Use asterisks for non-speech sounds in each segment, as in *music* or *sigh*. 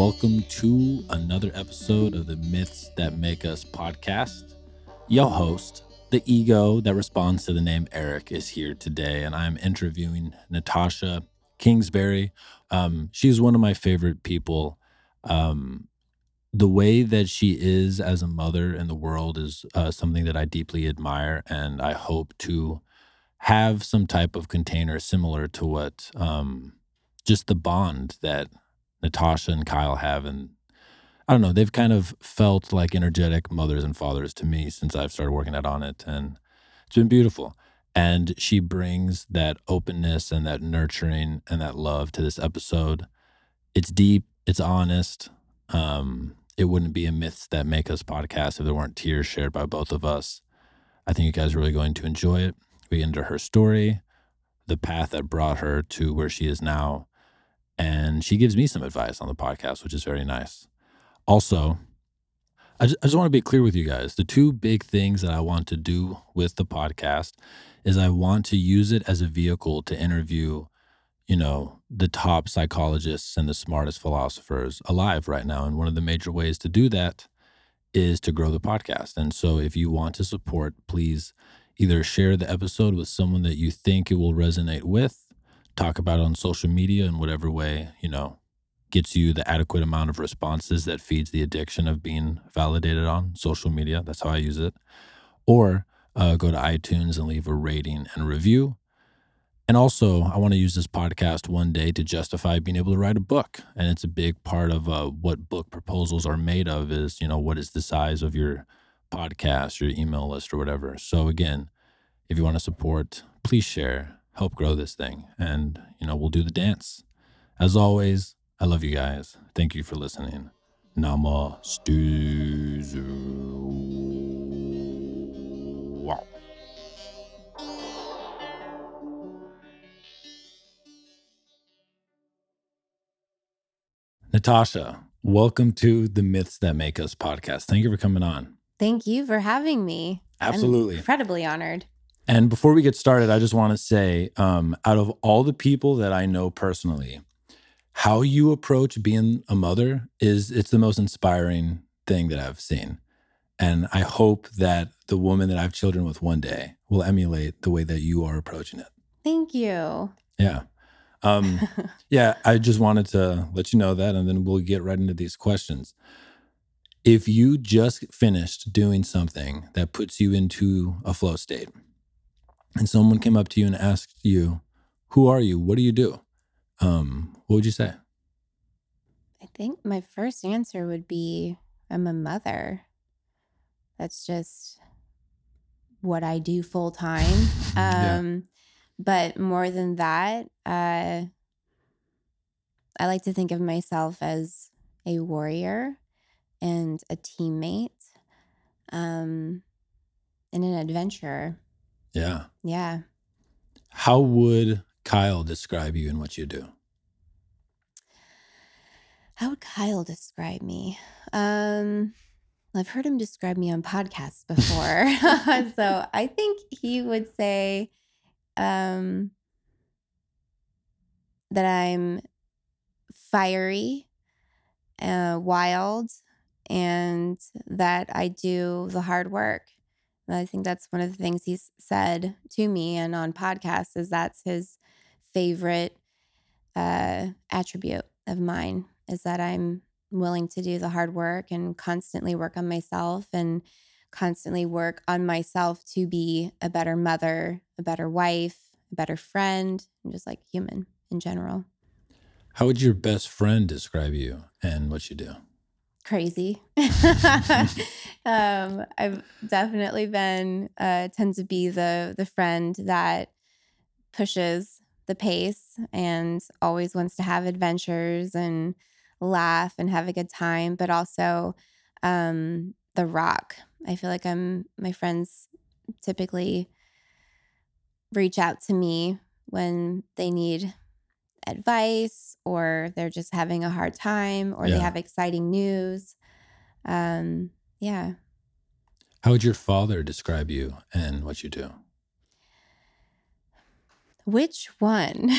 Welcome to another episode of the Myths That Make Us podcast. Your host, the ego that responds to the name Erick, is here today, and I'm interviewing Natasha Kingsbury. Um, she's one of my favorite people. Um, the way that she is as a mother in the world is uh, something that I deeply admire, and I hope to have some type of container similar to what um, just the bond that Natasha and Kyle have. And I don't know, they've kind of felt like energetic mothers and fathers to me since I've started working out on it. And it's been beautiful. And she brings that openness and that nurturing and that love to this episode. It's deep, it's honest. Um, it wouldn't be a myths that make us podcast if there weren't tears shared by both of us. I think you guys are really going to enjoy it. We into her story, the path that brought her to where she is now. And she gives me some advice on the podcast, which is very nice. Also, I just, I just want to be clear with you guys. The two big things that I want to do with the podcast is I want to use it as a vehicle to interview, you know, the top psychologists and the smartest philosophers alive right now. And one of the major ways to do that is to grow the podcast. And so if you want to support, please either share the episode with someone that you think it will resonate with, talk about it on social media in whatever way, you know, gets you the adequate amount of responses that feeds the addiction of being validated on social media. That's how I use it. Or uh, go to iTunes and leave a rating and review. And also, I want to use this podcast one day to justify being able to write a book. And it's a big part of uh, what book proposals are made of is, you know, what is the size of your podcast, your email list, or whatever. So, again, if you want to support, please share, help grow this thing, and, you know, we'll do the dance. As always, I love you guys. Thank you for listening. Namaste. Wow. Natasha, welcome to the Myths That Make Us podcast. Thank you for coming on. Thank you for having me. Absolutely. I'm incredibly honored. And before we get started, I just want to say um, out of all the people that I know personally, how you approach being a mother is it's the most inspiring thing that I've seen. And I hope that the woman that I have children with one day will emulate the way that you are approaching it. Thank you. Yeah. Um, *laughs* yeah, I just wanted to let you know that, and then we'll get right into these questions. If you just finished doing something that puts you into a flow state, and someone came up to you and asked you, Who are you? What do you do? Um, what would you say? I think my first answer would be I'm a mother. That's just what I do full time. Yeah. Um, But more than that, uh, I like to think of myself as a warrior and a teammate um, and an adventurer. Yeah. Yeah. How would Kyle describe you and what you do? How would Kyle describe me? Um, I've heard him describe me on podcasts before. *laughs* *laughs* so I think he would say um, that I'm fiery, uh, wild, and that I do the hard work. I think that's one of the things he's said to me and on podcasts is that's his favorite uh, attribute of mine is that I'm willing to do the hard work and constantly work on myself and constantly work on myself to be a better mother, a better wife, a better friend, and just like human in general. How would your best friend describe you and what you do? Crazy. *laughs* um, I've definitely been uh, tend to be the the friend that pushes the pace and always wants to have adventures and laugh and have a good time, but also um, the rock. I feel like I'm my friends typically reach out to me when they need advice or they're just having a hard time or Yeah. they have exciting news. Um, yeah. How would your father describe you and what you do? Which one?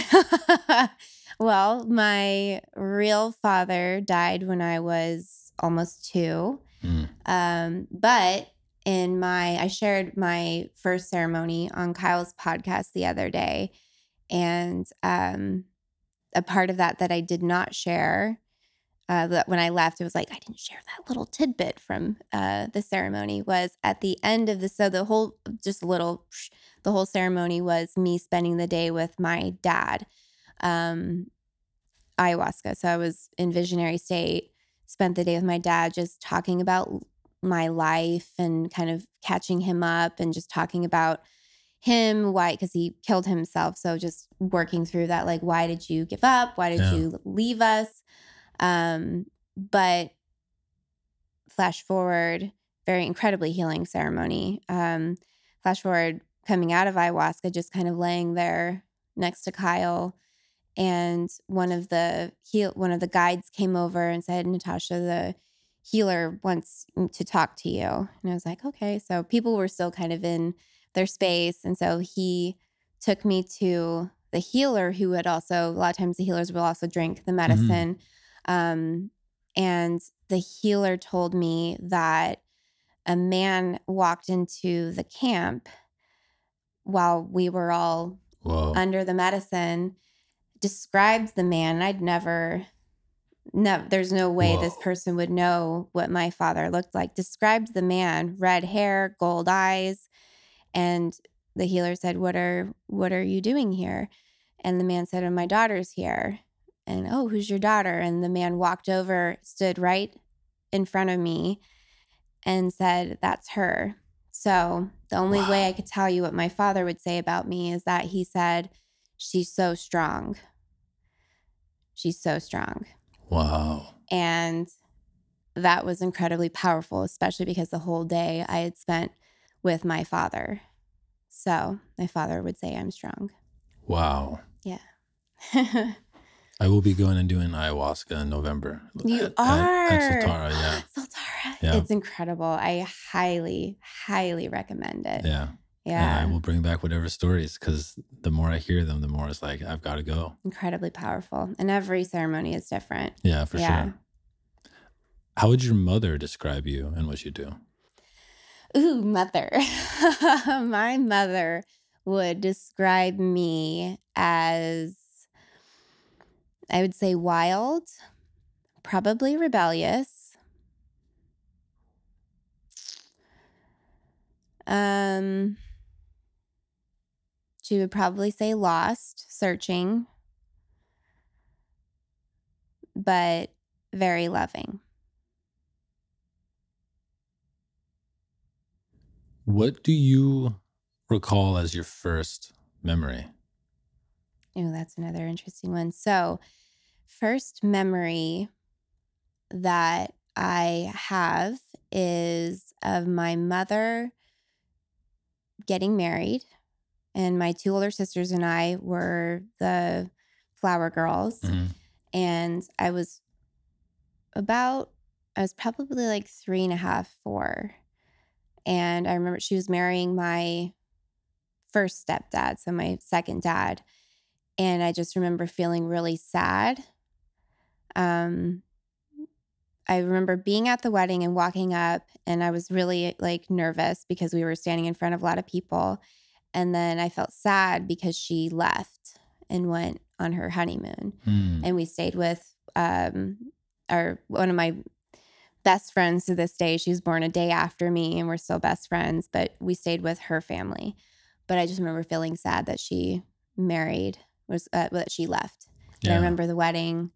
*laughs* well, my real father died when I was almost two. Mm. Um, but in my, I shared my first ceremony on Kyle's podcast the other day. And um, a part of that that I did not share uh, that when I left, it was like I didn't share that little tidbit from uh, the ceremony. Was at the end of the so the whole just a little the whole ceremony was me spending the day with my dad, um, ayahuasca. So I was in visionary state, spent the day with my dad, just talking about my life and kind of catching him up and just talking about him why because he killed himself. So just working through that like why did you give up? Why did Yeah. you leave us? Um but flash forward very incredibly healing ceremony. Um flash forward coming out of ayahuasca just kind of laying there next to kyle and one of the heal one of the guides came over and said natasha the healer wants to talk to you. And i was like okay. So people were still kind of in their space and so he took me to the healer who would also a lot of times the healers will also drink the medicine um, and the healer told me that a man walked into the camp while we were all Whoa. under the medicine described the man i'd never no there's no way this person would know what my father looked like described the man red hair gold eyes and the healer said what are what are you doing here? And the man said oh, my daughter's here. And oh who's your daughter? And the man walked over stood right in front of me and said that's her. So the only way i could tell you what my father would say about me is that he said she's so strong. She's so strong. Wow. and that was incredibly powerful, especially because the whole day I had spent with my father. So my father would say I'm strong. Wow. Yeah. *laughs* I will be going and doing ayahuasca in November. You at, At, at are. Soltara, yeah. *gasps* Soltara. Yeah. It's incredible. I highly, highly recommend it. Yeah. Yeah. And I will bring back whatever stories because the more I hear them, the more it's like, I've got to go. Incredibly powerful. And every ceremony is different. Yeah, for Yeah. sure. How would your mother describe you and what you do? Ooh, mother. *laughs* My mother would describe me as, I would say, wild, probably rebellious. Um, she would probably say lost, searching, but very loving. What do you recall as your first memory? Oh, that's another interesting one. So, first memory that I have is of my mother getting married, and my two older sisters and I were the flower girls. Mhm. And I was about, I was probably like three and a half, four. And I remember she was marrying my first stepdad, so my second dad. And I just remember feeling really sad. Um, I remember being at the wedding and walking up, and I was really like nervous because we were standing in front of a lot of people. And then I felt sad because she left and went on her honeymoon Mm. and we stayed with um our one of my best friends to this day. She was born a day after me and we're still best friends but we stayed with her family. But i just remember feeling sad that she married was uh, that she left. And i remember the wedding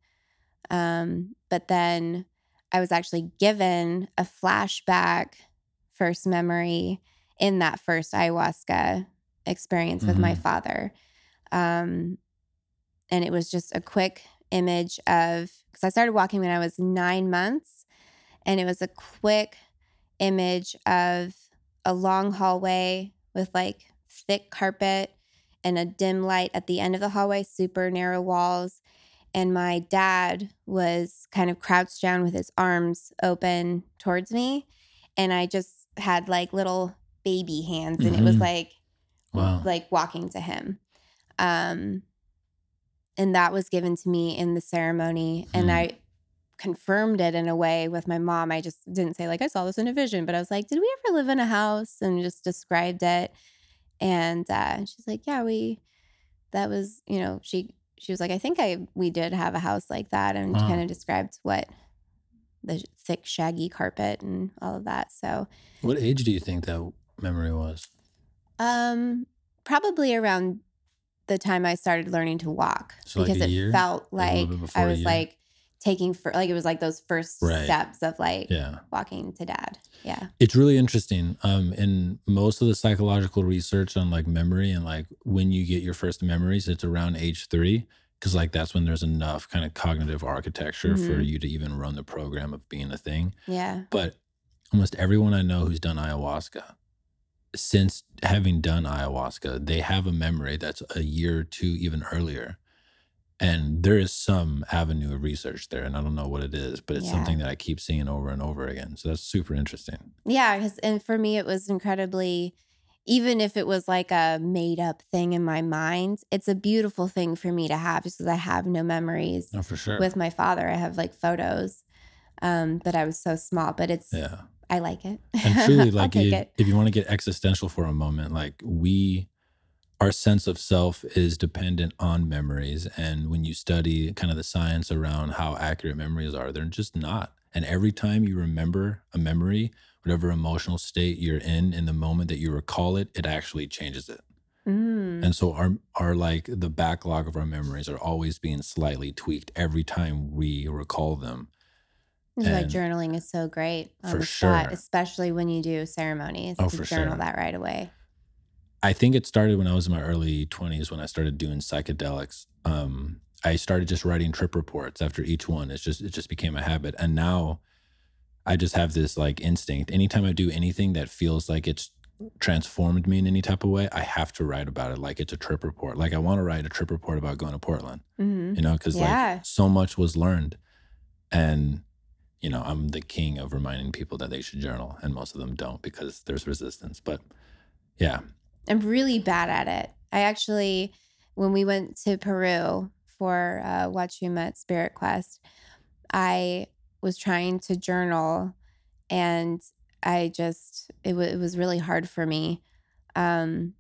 um but then i was actually given a flashback first memory in that first ayahuasca experience with my Mhm. father. Um and it was just a quick image of because I started walking when I was nine months, and it was a quick image of a long hallway with like thick carpet and a dim light at the end of the hallway, super narrow walls. And my dad was kind of crouched down with his arms open towards me. And I just had like little baby hands, and it was Mhm. like Wow. like walking to him. Um, and that was given to me in the ceremony. And Hmm. I confirmed it in a way with my mom. I just didn't say, like, I saw this in a vision, but I was like, did we ever live in a house? And just described it. And uh, she's like, yeah, we, that was, you know, she, she was like, I think I, we did have a house like that. And Wow. kind of described what the thick, shaggy carpet and all of that. So, What age do you think that memory was? um, probably around the time I started learning to walk So, like, because a it year? felt Like, a little like bit before I was like taking for like it was like those first Right. steps of like Yeah. walking to dad. Yeah. It's really interesting. Um, in most of the psychological research on like memory and like when you get your first memories, it's around age three. Cause like that's when there's enough kind of cognitive architecture for Mhm. you to even run the program of being a thing. Yeah. But almost everyone I know who's done ayahuasca, since having done ayahuasca, they have a memory that's a year or two even earlier. And there is some avenue of research there, and I don't know what it is, but it's Yeah. something that I keep seeing over and over again. So that's super interesting. Yeah, 'cause- and for me it was incredibly even if it was like a made up thing in my mind, it's a beautiful thing for me to have just because I have no memories Oh, for sure. with my father. I have like photos. Um, but I was so small, but it's yeah. I like it. And *laughs* truly, like if, if you want to get existential for a moment, like we, our sense of self is dependent on memories. And when you study kind of the science around how accurate memories are, they're just not. And every time you remember a memory, whatever emotional state you're in, in the moment that you recall it, it actually changes it. Mm. And so our our like the backlog of our memories are always being slightly tweaked every time we recall them. Is why journaling is so great on For the spot, sure. especially when you do ceremonies. Oh, to for journal sure. that right away. I think it started when I was in my early 20s when I started doing psychedelics. Um, I started just writing trip reports after each one. It's just it just became a habit. And now I just have this like instinct. Anytime I do anything that feels like it's transformed me in any type of way, I have to write about it like it's a trip report. Like I want to write a trip report about going to Portland, hmm you know, because Yeah. like so much was learned. And you know, I'm the king of reminding people that they should journal, and most of them don't because there's resistance. But yeah, I'm really bad at it. I actually, when we went to Peru for uh, Wachuma at Spirit Quest, I was trying to journal and I just, it, w- it was really hard for me. Um,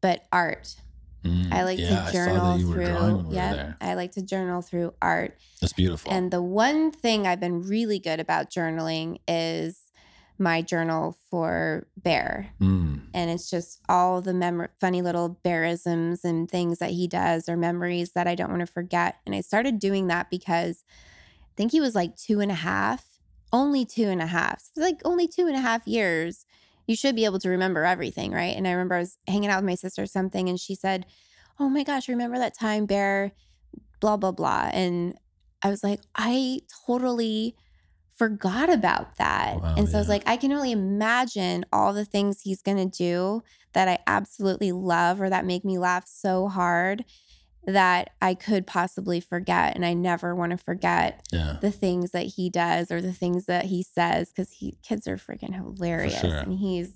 but art, Mm, I like yeah, to I saw journal that you were drawing through. we were Yeah, there. I like to journal through art. That's beautiful. And the one thing I've been really good about journaling is my journal for Bear. Mm, And it's just all the mem- funny little bearisms and things that he does or memories that I don't want to forget. And I started doing that because I think he was like two and a half, only two and a half. So it's like only two and a half years. You should be able to remember everything, right? And I remember I was hanging out with my sister or something, and she said, Oh my gosh, remember that time Bear, blah, blah, blah. And I was like, I totally forgot about that. Wow, and so I was like, I can only imagine all the things he's going to do that I absolutely love or that make me laugh so hard that I could possibly forget. And I never want to forget yeah. the things that he does or the things that he says because he kids are freaking hilarious sure. and he's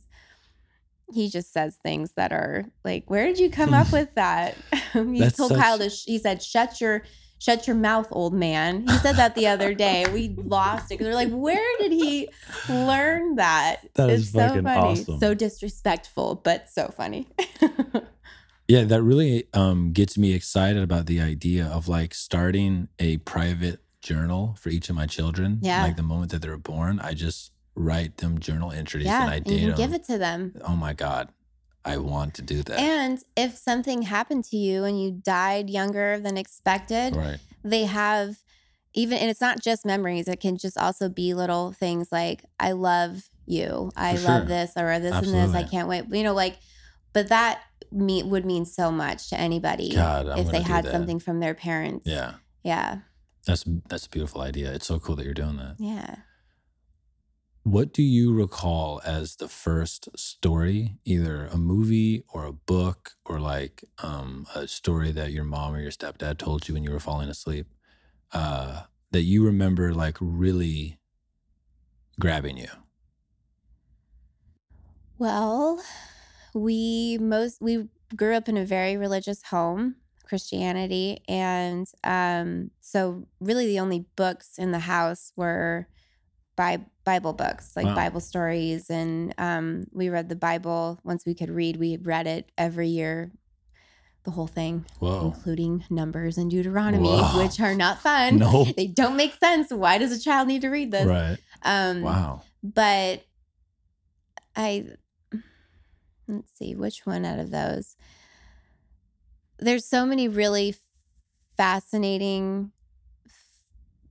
he just says things that are like where did you come up *laughs* with that *laughs* he That's told such- kyle to sh- he said shut your shut your mouth old man he said that the other day we lost it because we're like where did he learn that That is it's so fucking funny awesome. so disrespectful but so funny *laughs* Yeah, that really um, gets me excited about the idea of like starting a private journal for each of my children. Yeah. Like the moment that they're born, I just write them journal entries yeah and I and date them. give it to them oh my God. I want to do that. And if something happened to you and you died younger than expected, right. they have even, and it's not just memories, it can just also be little things like, I love you, I For love sure. this, or this and this, I can't wait. You know, like, but that me- would mean so much to anybody God, if they had something from their parents. Yeah. Yeah. That's that's a beautiful idea. It's so cool that you're doing that. Yeah. What do you recall as the first story, either a movie or a book or like um, a story that your mom or your stepdad told you when you were falling asleep, uh, that you remember like really grabbing you? Well, we most we grew up in a very religious home. Christianity. And um, so, really, the only books in the house were Bi- Bible books, like Wow. Bible stories. And um, we read the Bible once we could read. We read it every year, the whole thing, Whoa. including Numbers and Deuteronomy, Whoa. *laughs* which are not fun. *laughs* No. They don't make sense. Why does a child need to read this? Right. Um, Wow. but I let's see which one out of those. There's so many really fascinating,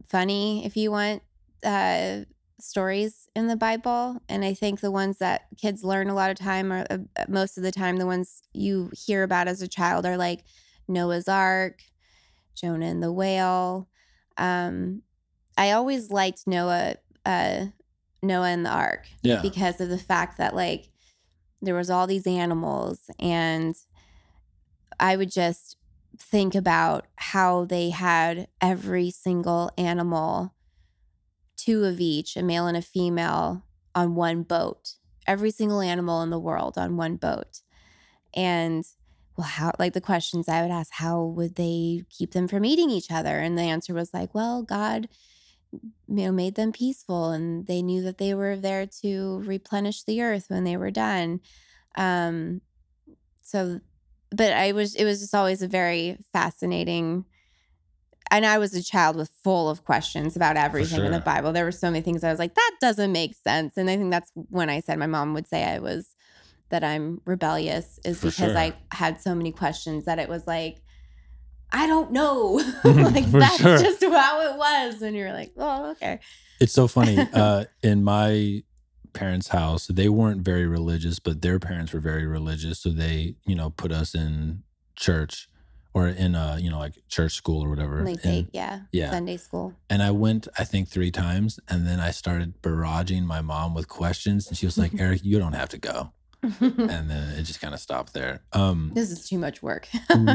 funny, if you want, uh, stories in the Bible, and I think the ones that kids learn a lot of time are uh, most of the time the ones you hear about as a child are like Noah's Ark, Jonah and the whale. Um, I always liked Noah, uh, Noah and the Ark Yeah. because of the fact that like there was all these animals and I would just think about how they had every single animal two of each a male and a female on one boat. Every single animal in the world on one boat. And well how like the questions i would ask how would they keep them from eating each other? And the answer was like well god you know made them peaceful and they knew that they were there to replenish the earth when they were done. Um so but i was it was just always a very fascinating and i was a child with full of questions about everything in the bible there were so many things i was like that doesn't make sense and i think that's when i said my mom would say i was that i'm rebellious is For because sure. i had so many questions that it was like I don't know. *laughs* *laughs* like that's sure. just how it was. And you're like, oh, okay. It's so funny. *laughs* Uh, in my parents' house, they weren't very religious, but their parents were very religious. So they, you know, put us in church or in a, you know, like church school or whatever. Like, and, yeah, yeah. Sunday school. and I went, I think, three times. And then I started barraging my mom with questions. And she was like, *laughs* Erick, you don't have to go. *laughs* And then it just kind of stopped there. Um, this is too much work.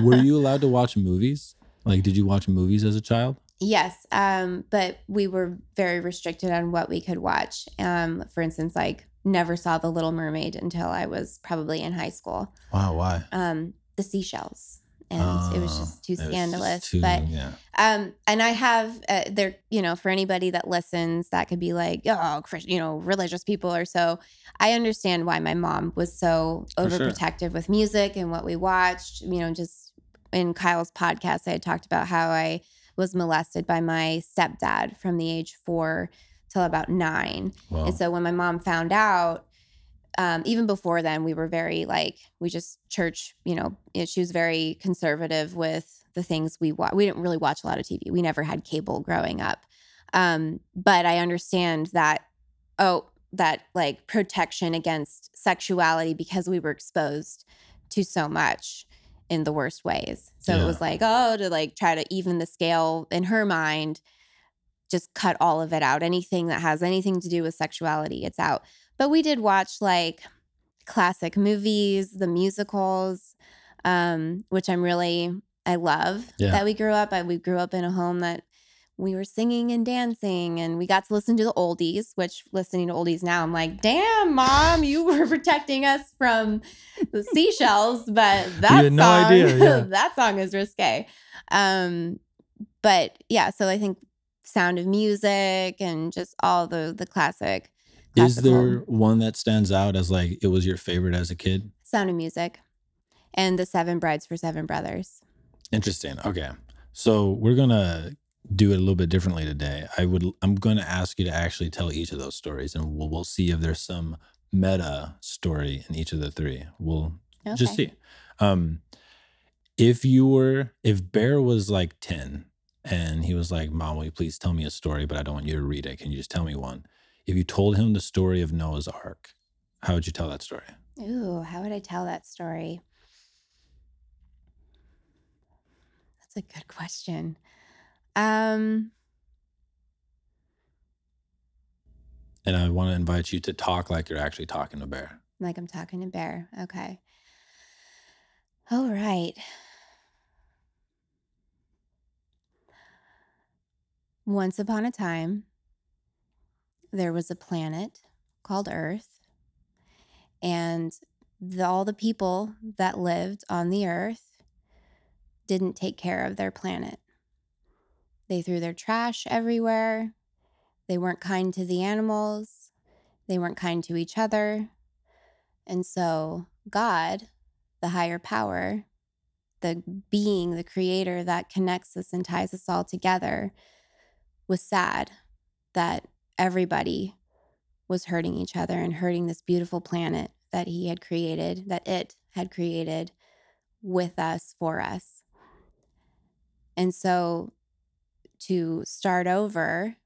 were you allowed to *laughs* watch movies? Like, did you watch movies as a child? Yes, um, but we were very restricted on what we could watch. Um, for instance, like never saw The Little Mermaid until I was probably in high school. Wow, why? Um, the seashells, and it was just too just scandalous. too- but yeah. um, and I have uh, there, you know, for anybody that listens, that could be like, oh, Chris, you know, religious people or so. I understand why my mom was so For sure. overprotective with music and what we watched. You know, just in Kyle's podcast, I had talked about how I was molested by my stepdad from the age four till about nine. Well, And so when my mom found out, um, even before then, we were very like we just church. You know, she was very conservative with the things we watch. We didn't really watch a lot of TV. We never had cable growing up. Um, but I understand that. Oh, that like protection against sexuality because we were exposed to so much in the worst ways. So Yeah. it was like, oh, to like try to even the scale in her mind, just cut all of it out. Anything that has anything to do with sexuality, it's out. But we did watch like classic movies, the musicals, um, which I'm really I love Yeah. that we grew up. I, we grew up in a home that we were singing and dancing, and we got to listen to the oldies. Which listening to oldies now, I'm like, damn, mom, you *laughs* were protecting us from the seashells, but that song, no idea, yeah. *laughs* that song is risque. Um, but yeah, so I think Sound of Music and just all the the classic. Is classical- there one that stands out as like it was your favorite as a kid? Sound of Music, and the Seven Brides for Seven Brothers. Interesting. Okay. So we're gonna do it a little bit differently today. I would I'm gonna ask you to actually tell each of those stories and we'll we'll see if there's some meta story in each of the three. We'll Okay. just see. Um if you were if Bear was like 10 and he was like, Mom, will you please tell me a story, but I don't want you to read it. Can you just tell me one? If you told him the story of Noah's Ark, how would you tell that story? Ooh, how would I tell that story? That's a good question. Um, And I want to invite you to talk like you're actually talking to Bear. like I'm talking to Bear. Okay. All right. Once upon a time, there was a planet called Earth, and the, all the people that lived on the Earth didn't take care of their planet. They threw their trash everywhere. They weren't kind to the animals. They weren't kind to each other. And so, God, the higher power, the being, the creator that connects us and ties us all together, was sad that everybody was hurting each other and hurting this beautiful planet that he had created, that it had created with us, for us. And so to start over,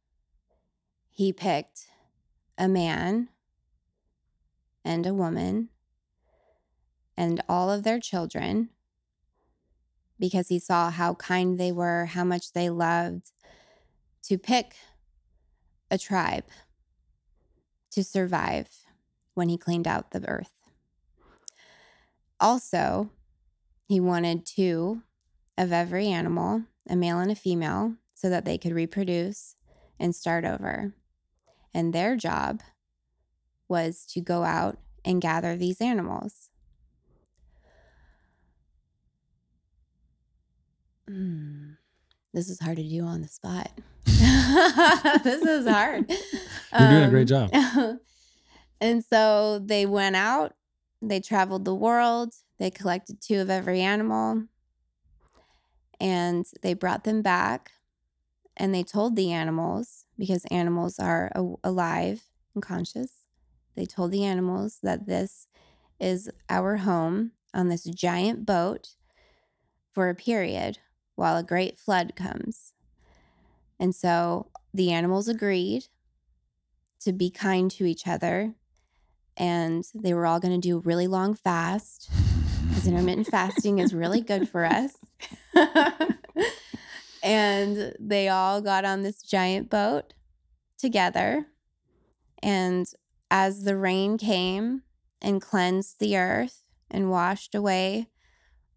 he picked a man and a woman and all of their children because he saw how kind they were, how much they loved, to pick a tribe to survive when he cleaned out the earth. Also, he wanted two of every animal, a male and a female, so that they could reproduce and start over. And their job was to go out and gather these animals. Mm, this is hard to do on the spot. *laughs* this is hard. *laughs* You're doing a great um, job. *laughs* and so they went out, they traveled the world, they collected two of every animal, and they brought them back. And they told the animals, because animals are alive and conscious, they told the animals that this is our home on this giant boat for a period while a great flood comes. And so the animals agreed to be kind to each other. And they were all going to do a really long fast because intermittent fasting is really good for us. *laughs* and they all got on this giant boat together. And as the rain came and cleansed the earth and washed away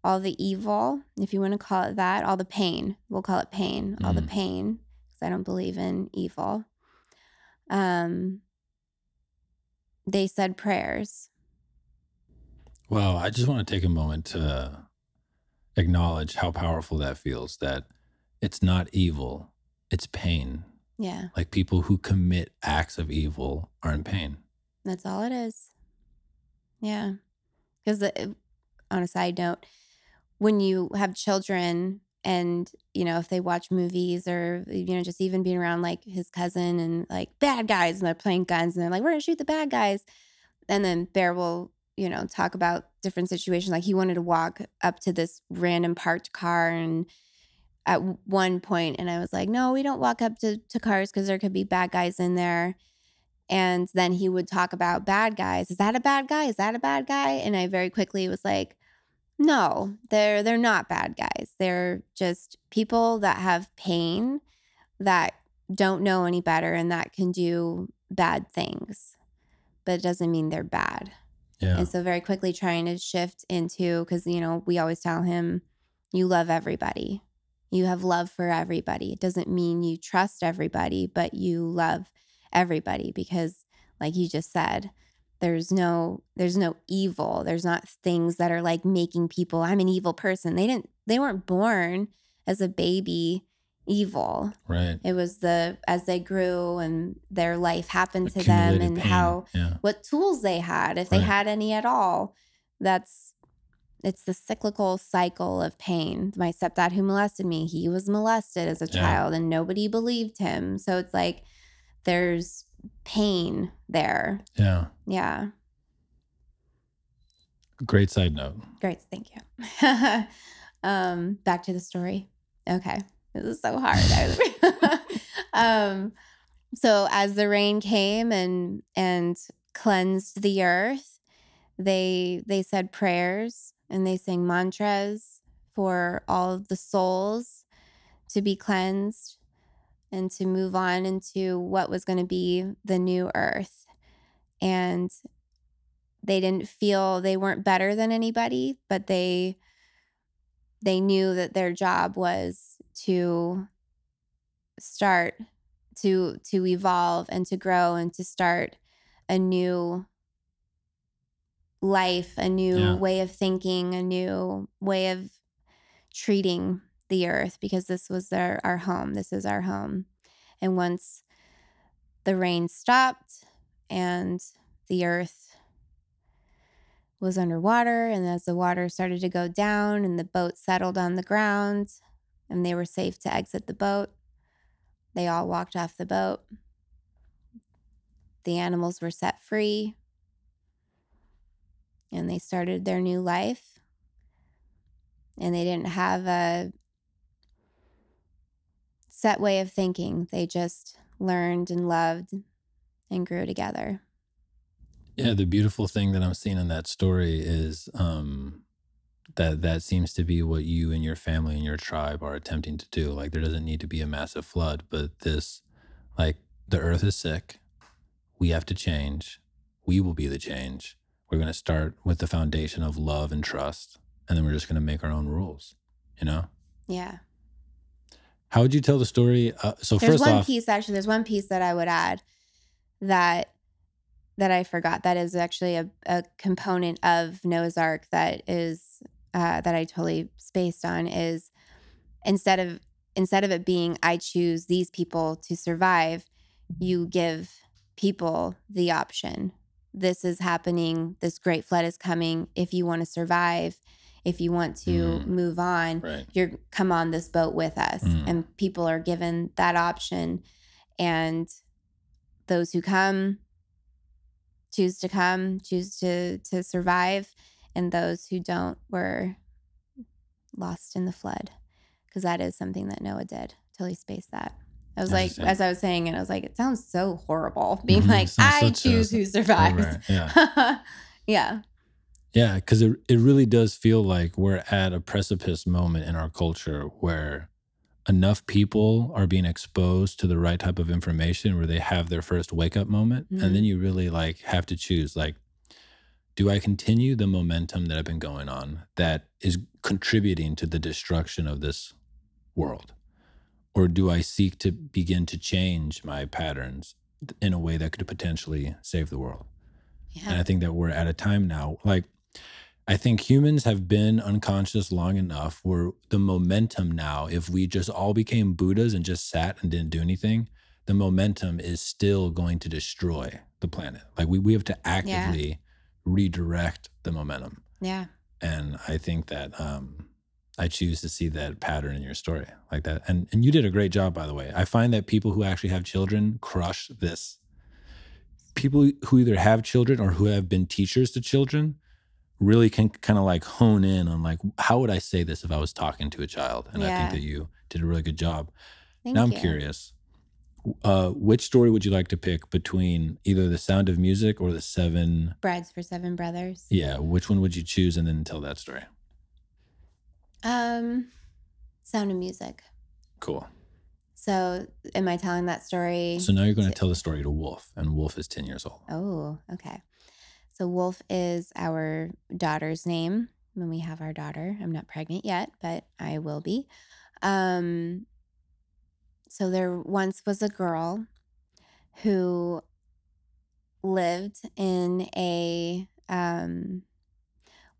all the evil, if you want to call it that, all the pain, we'll call it pain, mm. all the mm. pain because I don't believe in evil. Um, they said prayers. Well, I just want to take a moment to acknowledge how powerful that feels that it's not evil, it's pain. Yeah. Like people who commit acts of evil are in pain. That's all it is. Yeah. Because on a side note, when you have children and you know if they watch movies or you know just even being around like his cousin and like bad guys and they're playing guns and they're like we're gonna shoot the bad guys. And then bear will you know talk about different situations like he wanted to walk up to this random parked car and at one point and i was like no we don't walk up to, to cars because there could be bad guys in there. And then he would talk about bad guys. Is that a bad guy? Is that a bad guy? And i very quickly was like no, they're they're not bad guys. They're just people that have pain that don't know any better and that can do bad things. But it doesn't mean they're bad. Yeah. And so very quickly trying to shift into cuz you know, we always tell him you love everybody. You have love for everybody. It doesn't mean you trust everybody, but you love everybody because like you just said, there's no there's no evil. There's not things that are like making people i'm an evil person. They didn't they weren't born as a baby evil. Right. It was the as they grew and their life happened to them and pain. how yeah. what tools they had if they had any at all that's it's the cyclical cycle of pain. My stepdad who molested me he was molested as a yeah. child and nobody believed him. So it's like there's pain there. Yeah. Yeah. Great side note. Great. Thank you. *laughs* um, back to the story. Okay. This is so hard. *laughs* um, so as the rain came and and cleansed the earth, they they said prayers and they sang mantras for all the souls to be cleansed and to move on into what was going to be the new earth. And they didn't feel they weren't better than anybody, but they they knew that their job was to start to to evolve and to grow and to start a new life, a new yeah. way of thinking, a new way of treating the earth because this was their our home. This is our home. And once the rain stopped and the earth was underwater and as the water started to go down and the boat settled on the ground and they were safe to exit the boat, they all walked off the boat. The animals were set free and they started their new life. And they didn't have a set way of thinking, they just learned and loved and grew together. Yeah, the beautiful thing that I'm seeing in that story is um, that that seems to be what you and your family and your tribe are attempting to do. Like there doesn't need to be a massive flood, but this, like the earth is sick, we have to change. We will be the change. We're going to start with the foundation of love and trust, and then we're just going to make our own rules. You know? Yeah. How would you tell the story? Uh, so There's first one off, piece actually, there's one piece that I would add that that I forgot that is actually a, a component of Noah's Ark that is uh, that I totally spaced on is instead of instead of it being I choose these people to survive, you give people the option. This is happening. This great flood is coming. If you want to survive, if you want to Mhm. move on, right? you're come on this boat with us. Mm. And people are given that option. And those who come choose to come, choose to to survive, and those who don't were lost in the flood. Because that is something that Noah did till he spaced that. I was like, as I was saying and I was like, it sounds so horrible being Mhm. like, I a- choose who Right, survives. right, Yeah. *laughs* yeah. Yeah, because it, it really does feel like we're at a precipice moment in our culture where enough people are being exposed to the right type of information where they have their first wake up moment. And then Mhm. you really like have to choose like, do I continue the momentum that I've been going on that is contributing to the destruction of this world? Or do I seek to begin to change my patterns in a way that could potentially save the world? And I think that we're at a time now, like, I think humans have been unconscious long enough where the momentum now, if we just all became Buddhas and just sat and didn't do anything, the momentum is still going to destroy the planet. Like, we, we have to actively redirect the momentum. Yeah. And I think that um, I choose to see that pattern in your story like that. And and you did a great job, by the way. I find that people who actually have children crush this. People who either have children or who have been teachers to children really can kind of like hone in on like how would I say this if I was talking to a child? And I think that you did a really good job. Thank now I'm you. curious. Uh, which story would you like to pick between either the sound of music or the seven? Brides for Seven Brothers. Yeah, which one would you choose and then tell that story? Um, Sound of Music. Cool. So, am I telling that story? So now you're going to to- tell the story to Wolf, and Wolf is 10 years old. Oh, okay. So Wolf is our daughter's name when we have our daughter. I'm not pregnant yet, but I will be. Um so there once was a girl who lived in a um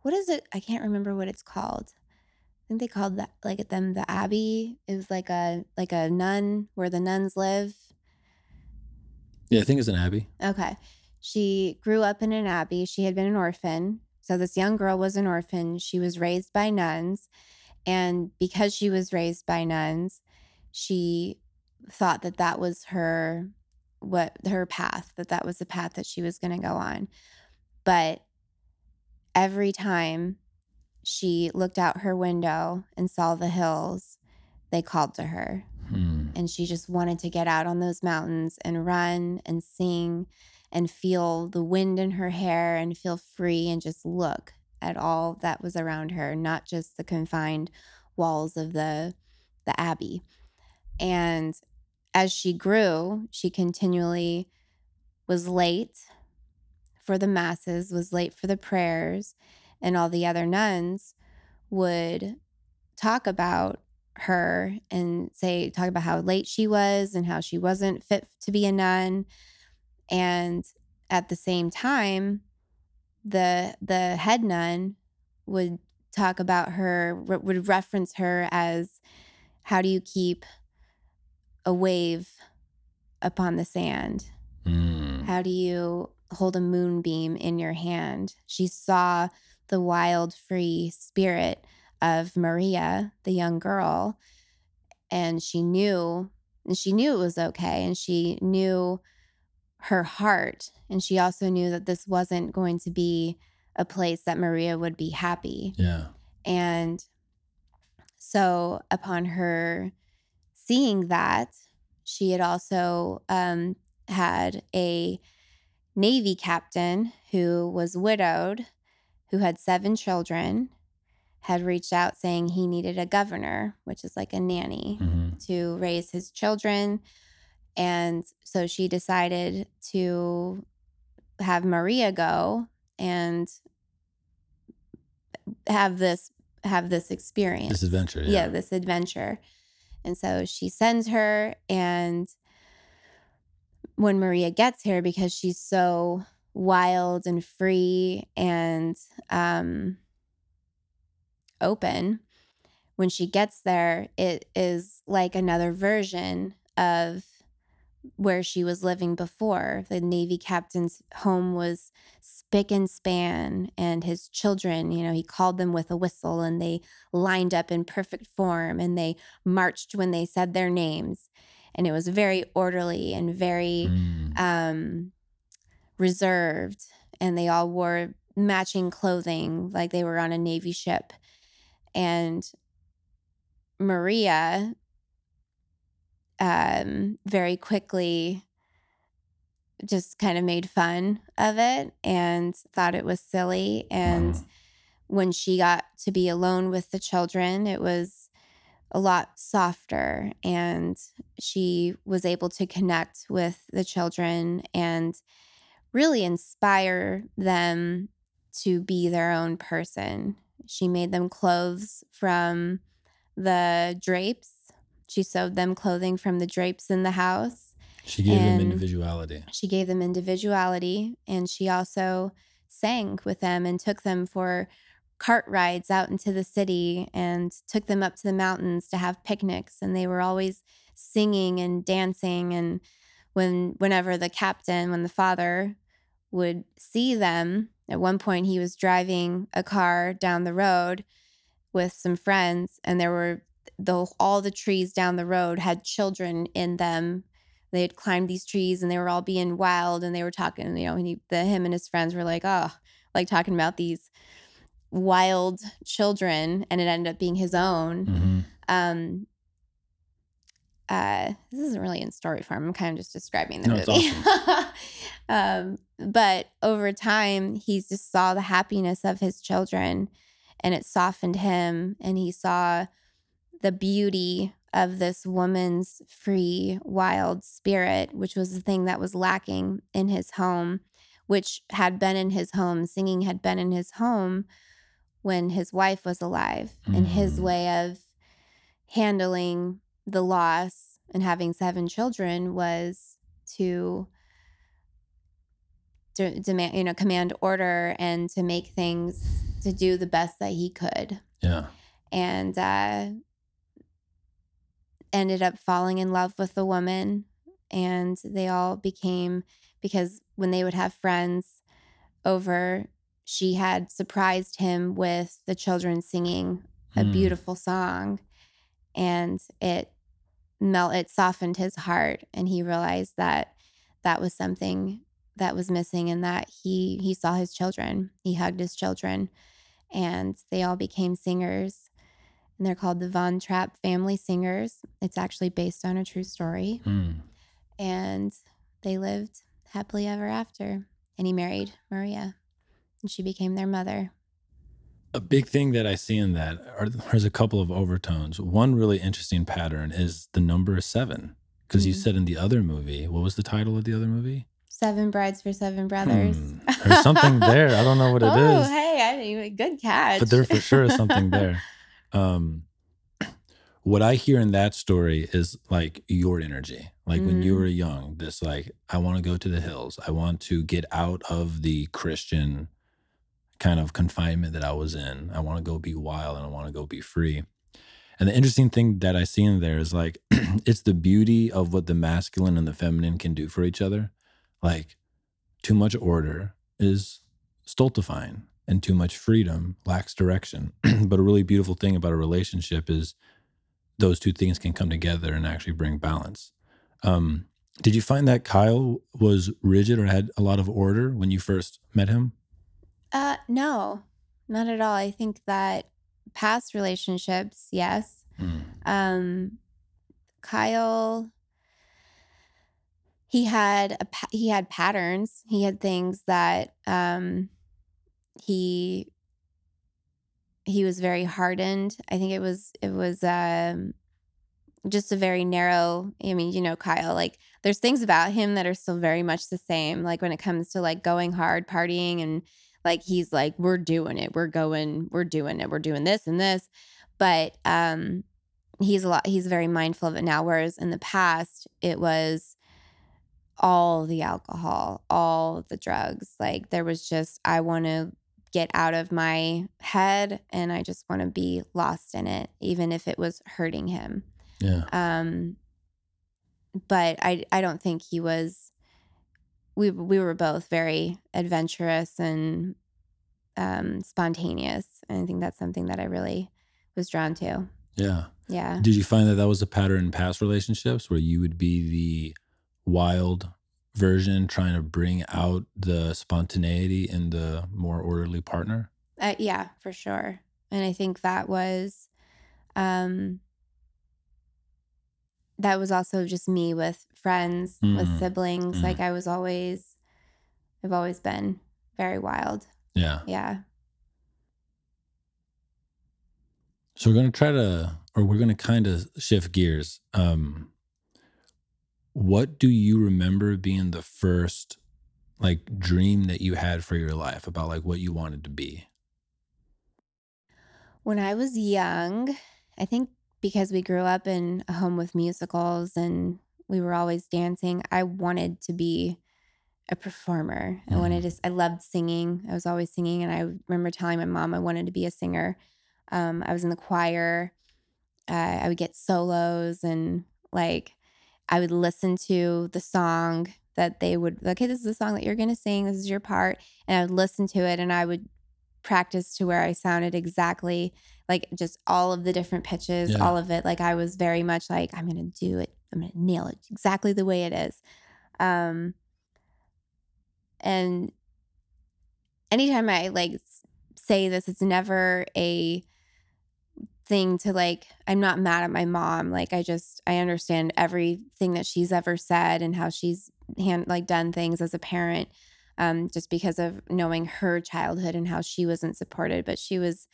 what is it? I can't remember what it's called. I think they called that like them the abbey. It was like a like a nun where the nuns live. Yeah, I think it's an Abbey. Okay. She grew up in an abbey. She had been an orphan. So this young girl was an orphan. She was raised by nuns. And because she was raised by nuns, she thought that that was her what her path, that that was the path that she was going to go on. But every time she looked out her window and saw the hills, they called to her Hmm. and she just wanted to get out on those mountains and run and sing and feel the wind in her hair and feel free and just look at all that was around her not just the confined walls of the the abbey. And as she grew she continually was late for the masses was late for the prayers and all the other nuns would talk about her and say talk about how late she was and how she wasn't fit to be a nun and at the same time the the head nun would talk about her, re- would reference her as how do you keep a wave upon the sand? Mm. How do you hold a moonbeam in your hand? She saw the wild, free spirit of Maria, the young girl, and she knew, and she knew it was okay, and she knew her heart, and she also knew that this wasn't going to be a place that Maria would be happy. Yeah. And so, upon her seeing that, she had also um, had a Navy captain who was widowed, who had seven children, had reached out saying he needed a governor, which is like a nanny, hmm to raise his children. And so she decided to have Maria go and have this have this experience This adventure. yeah. Yeah. this adventure. And so she sends her, and when Maria gets here, because she's so wild and free and um, open, when she gets there, it is like another version of where she was living before. The Navy captain's home was spick and span, and his children, you know, he called them with a whistle and they lined up in perfect form and they marched when they said their names. And it was very orderly and very Mm. um, reserved. And they all wore matching clothing like they were on a Navy ship. And Maria um, very quickly just kind of made fun of it and thought it was silly. And Wow. when she got to be alone with the children, it was a lot softer and she was able to connect with the children and really inspire them to be their own person. She made them clothes from the drapes. She sewed them clothing from the drapes in the house She gave them individuality. she gave them individuality and she also sang with them and took them for cart rides out into the city and took them up to the mountains to have picnics and they were always singing and dancing and when whenever the captain when the father would see them at one point he was driving a car down the road with some friends and there were the all the trees down the road had children in them. They had climbed these trees and they were all being wild and they were talking you know and he, the him and his friends were like oh like talking about these wild children and it ended up being his own. Hmm um uh this isn't really in story form. I'm kind of just describing the No, movie. *laughs* um but over time he just saw the happiness of his children and it softened him and he saw the beauty of this woman's free wild spirit which was the thing that was lacking in his home which had been in his home singing had been in his home when his wife was alive and his Mm. way of handling the loss and having seven children was to de- demand you know command order and to make things to do the best that he could Yeah. and uh ended up falling in love with the woman and they all became because when they would have friends over she had surprised him with the children singing a Mm. beautiful song and it melt it softened his heart and he realized that that was something that was missing and that he he saw his children he hugged his children and they all became singers and they're called the von trapp family singers it's actually based on a true story Mm. and they lived happily ever after and he married maria and she became their mother A big thing that I see in that are there's a couple of overtones. One really interesting pattern is the number seven. Because you Mm. said in the other movie, what was the title of the other movie? seven brides for seven brothers Hmm. There's something there. I don't know what it *laughs* oh, is. hey, I didn't even good catch. but there for sure is something *laughs* there. Um, what I hear in that story is like your energy. Like when you Mm. were young, this like, I want to go to the hills. I want to get out of the Christian kind of confinement that I was in. I want to go be wild and I want to go be free. And the interesting thing that I see in there is like *clears throat* it's the beauty of what the masculine and the feminine can do for each other. Like too much order is stultifying and too much freedom lacks direction. *clears throat* but a really beautiful thing about a relationship is those two things can come together and actually bring balance. Um, did you find that Kyle was rigid or had a lot of order when you first met him? Uh, no, not at all. I think that past relationships, yes. Mm. Um, Kyle, he had a he had patterns. He had things that um, he he was very hardened. I think it was it was um, just a very narrow. I mean, you know, Kyle. Like, there's things about him that are still very much the same. Like when it comes to like going hard, partying, and like he's like, we're doing it. We're going. We're doing it. We're doing this and this. But um, he's a lot. He's very mindful of it now. Whereas in the past, it was all the alcohol, all the drugs. Like there was just, I want to get out of my head and I just want to be lost in it, even if it was hurting him. Yeah. Um, but I I don't think he was. We we were both very adventurous and um, spontaneous, and I think that's something that I really was drawn to. Yeah. Yeah. Did you find that that was a pattern in past relationships where you would be the wild version trying to bring out the spontaneity in the more orderly partner? Uh, yeah, for sure. And I think that was um that was also just me with friends, with Mm, siblings. mm. Like I was always I've always been very wild. Yeah. Yeah. So we're going to try to, or we're going to kind of shift gears. Um, what do you remember being the first like dream that you had for your life about like what you wanted to be? When I was young, I think because we grew up in a home with musicals and we were always dancing, I wanted to be a performer. I wanted to, I loved singing. I was always singing. And I remember telling my mom I wanted to be a singer. Um, I was in the choir. Uh, I would get solos and like I would listen to the song that they would, okay, this is the song that you're going to sing. This is your part. And I would listen to it and I would practice to where I sounded exactly like just all of the different pitches, Yeah. all of it. Like I was very much like, I'm going to do it. I'm going to nail it exactly the way it is. Um, and anytime I like say this, it's never a thing to like, I'm not mad at my mom. Like, I just, I understand everything that she's ever said and how she's hand, like done things as a parent. Um, just because of knowing her childhood and how she wasn't supported, but she was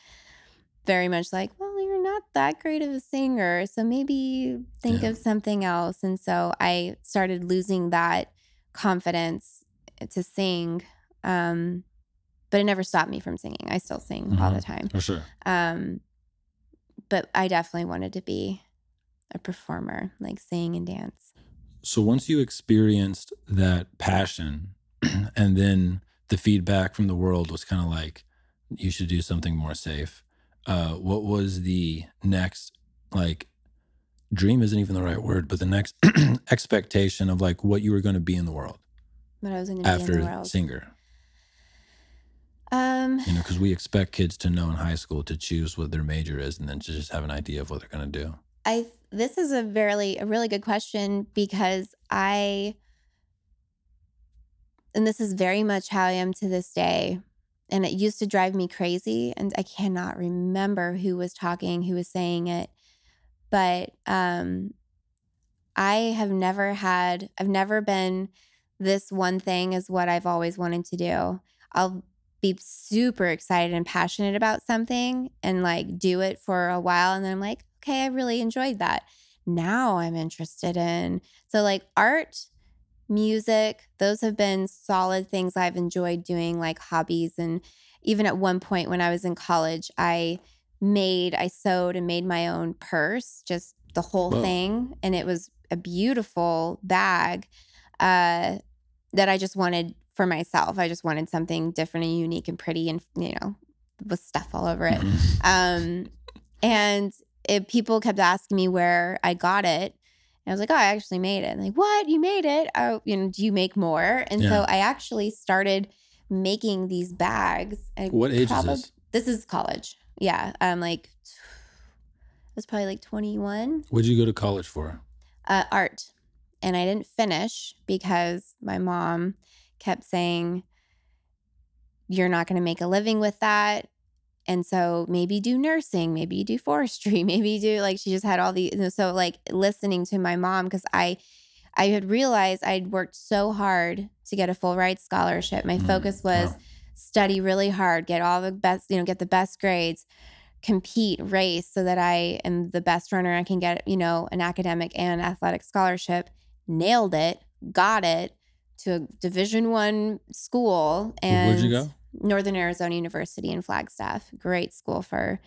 very much like, well, you're not that great of a singer. So maybe think Yeah. of something else. And so I started losing that confidence to sing. Um, but it never stopped me from singing. I still sing all the time. For sure. Um, but I definitely wanted to be a performer, like sing and dance. So once you experienced that passion *clears throat* and then the feedback from the world was kind of like you should do something more safe. Uh what was the next like dream isn't even the right word, but the next *clears throat* expectation of like what you were going to be in the world But I was going to be in the after singer. Um, You know, cuz we expect kids to know in high school to choose what their major is and then to just have an idea of what they're going to do. I this is a very a really good question because I and this is very much how I am to this day and it used to drive me crazy and I cannot remember who was talking who was saying it but um I have never had I've never been this one thing is what I've always wanted to do. I'll be super excited and passionate about something and like do it for a while and then I'm like, okay, I really enjoyed that. Now I'm interested in so like art, music, those have been solid things I've enjoyed doing like hobbies and even at one point when I was in college, I made I sewed and made my own purse, just the whole Whoa. thing and it was a beautiful bag uh that I just wanted for myself. I just wanted something different and unique and pretty and, you know, with stuff all over it. Mhm. *laughs* Um, and it, people kept asking me where I got it. And I was like, oh, I actually made it. And like, what? You made it? Oh, you know, do you make more? And Yeah. so I actually started making these bags. I What age probab- is this? This is college. Yeah. I'm like, I was probably like 21 What'd you go to college for? uh, art. And I didn't finish because my mom kept saying, You're not going to make a living with that. And so maybe do nursing, maybe you do forestry, *laughs* maybe you do like she just had all the so like listening to my mom because I I had realized I'd worked so hard to get a full ride scholarship. My Mm, focus was wow. study really hard, get all the best, you know, get the best grades, compete, race so that I am the best runner I can get, you know, an academic and athletic scholarship. Nailed it, got it to a division 1 school and Where'd you go? Northern Arizona University in Flagstaff. Great school for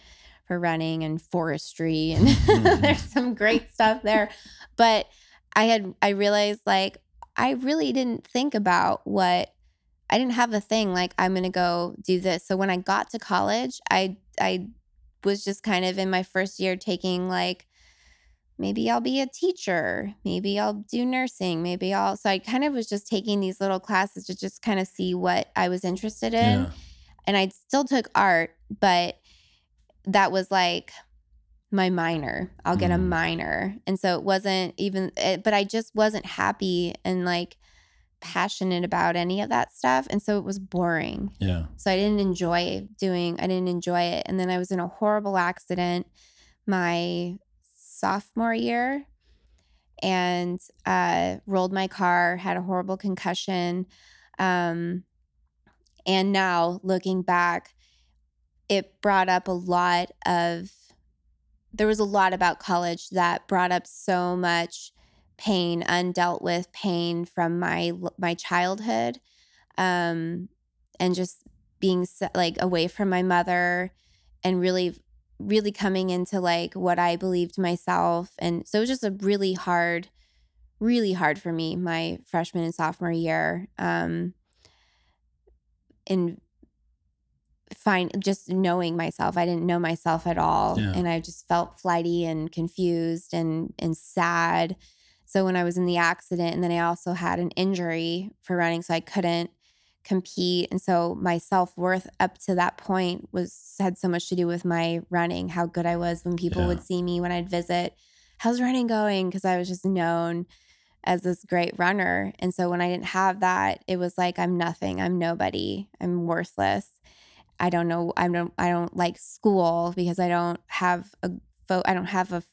for running and forestry and *laughs* Mhm. there's some great stuff there. But I had I realized like I really didn't think about what I didn't have a thing like I'm going to go do this. So when I got to college, I I was just kind of in my first year taking like maybe I'll be a teacher, maybe I'll do nursing, maybe I'll so I kind of was just taking these little classes to just kind of see what I was interested in Yeah. and I still took art, but that was like my minor. I'll get a Mm. minor. And so it wasn't even, it, but I just wasn't happy and like passionate about any of that stuff. And so it was boring. Yeah. So I didn't enjoy doing, I didn't enjoy it. And then I was in a horrible accident my sophomore year and uh, rolled my car, had a horrible concussion. Um, and now looking back, it brought up a lot of, there was a lot about college that brought up so much pain, undealt with pain from my my childhood, um, and just being like away from my mother, and really, really coming into like what I believed myself, and so it was just a really hard, really hard for me my freshman and sophomore year. Um, in find just knowing myself i didn't know myself at all Yeah. and i just felt flighty and confused and and sad so when i was in the accident and then i also had an injury for running so i couldn't compete and so my self-worth up to that point was had so much to do with my running how good i was when people Yeah. would see me when i'd visit how's running going because i was just known as this great runner. And so when I didn't have that, it was like I'm nothing. I'm nobody. I'm worthless. I don't know. I don't. I don't like school because I don't have a. Fo- I don't have a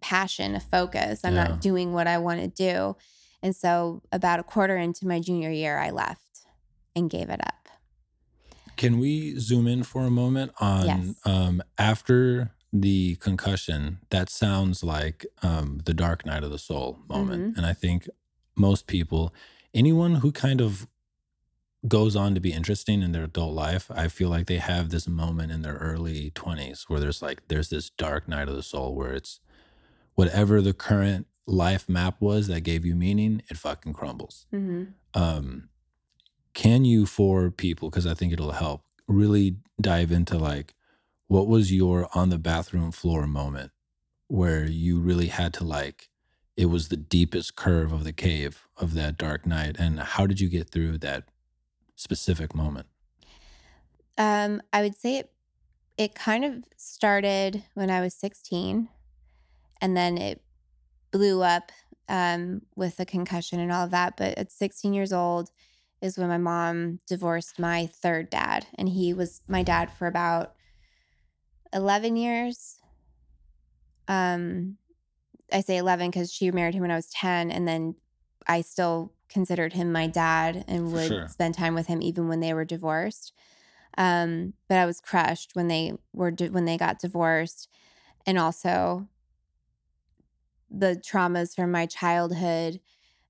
passion, a focus. I'm Yeah. not doing what I want to do. And so about a quarter into my junior year, I left and gave it up. Can we zoom in for a moment on Yes. um, after the concussion? That sounds like um, the dark night of the soul moment. Mhm. And I think most people, anyone who kind of goes on to be interesting in their adult life, I feel like they have this moment in their early 20s where there's like, there's this dark night of the soul where it's whatever the current life map was that gave you meaning, it fucking crumbles Mm-hmm. um can you for people because i think it'll help really dive into like what was your on the bathroom floor moment where you really had to like it was the deepest curve of the cave of that dark night and how did you get through that specific moment Um, I would say it it kind of started when I was 16 and then it blew up um, with the concussion and all of that. But at 16 years old is when my mom divorced my third dad. And he was my dad for about 11 years. Um, I say 11 because she married him when I was 10. And then I still considered him my dad and would sure. spend time with him even when they were divorced. Um, but I was crushed when they were di- when they got divorced, and also the traumas from my childhood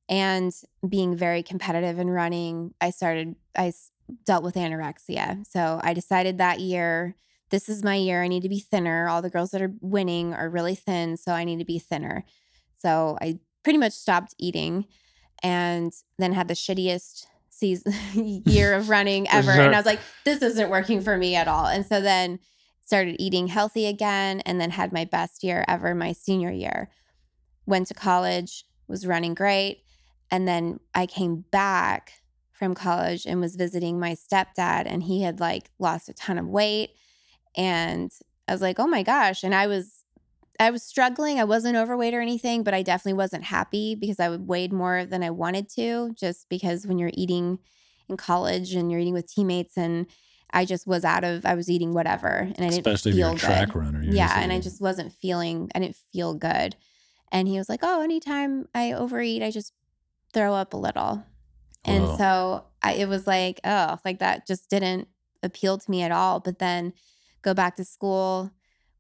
and being very competitive in running. I started I dealt with anorexia, so I decided that year this is my year. I need to be thinner. All the girls that are winning are really thin, so I need to be thinner. So I pretty much stopped eating and then had the shittiest season *laughs* year of running *laughs* ever. And I was like, this isn't working for me at all. And so then started eating healthy again and then had my best year ever my senior year. Went to college, was running great. And then I came back from college and was visiting my stepdad and he had like lost a ton of weight and I was like, "Oh my gosh." And I was I was struggling. I wasn't overweight or anything, but I definitely wasn't happy because I weighed more than I wanted to just because when you're eating in college and you're eating with teammates and I just was out of I was eating whatever and I didn't Especially if feel you're a good. track runner. you're Yeah, and I just wasn't feeling I didn't feel good. And he was like, "Oh, anytime I overeat, I just throw up a little." And so I, it was like, oh, like that just didn't appeal to me at all. But then go back to school,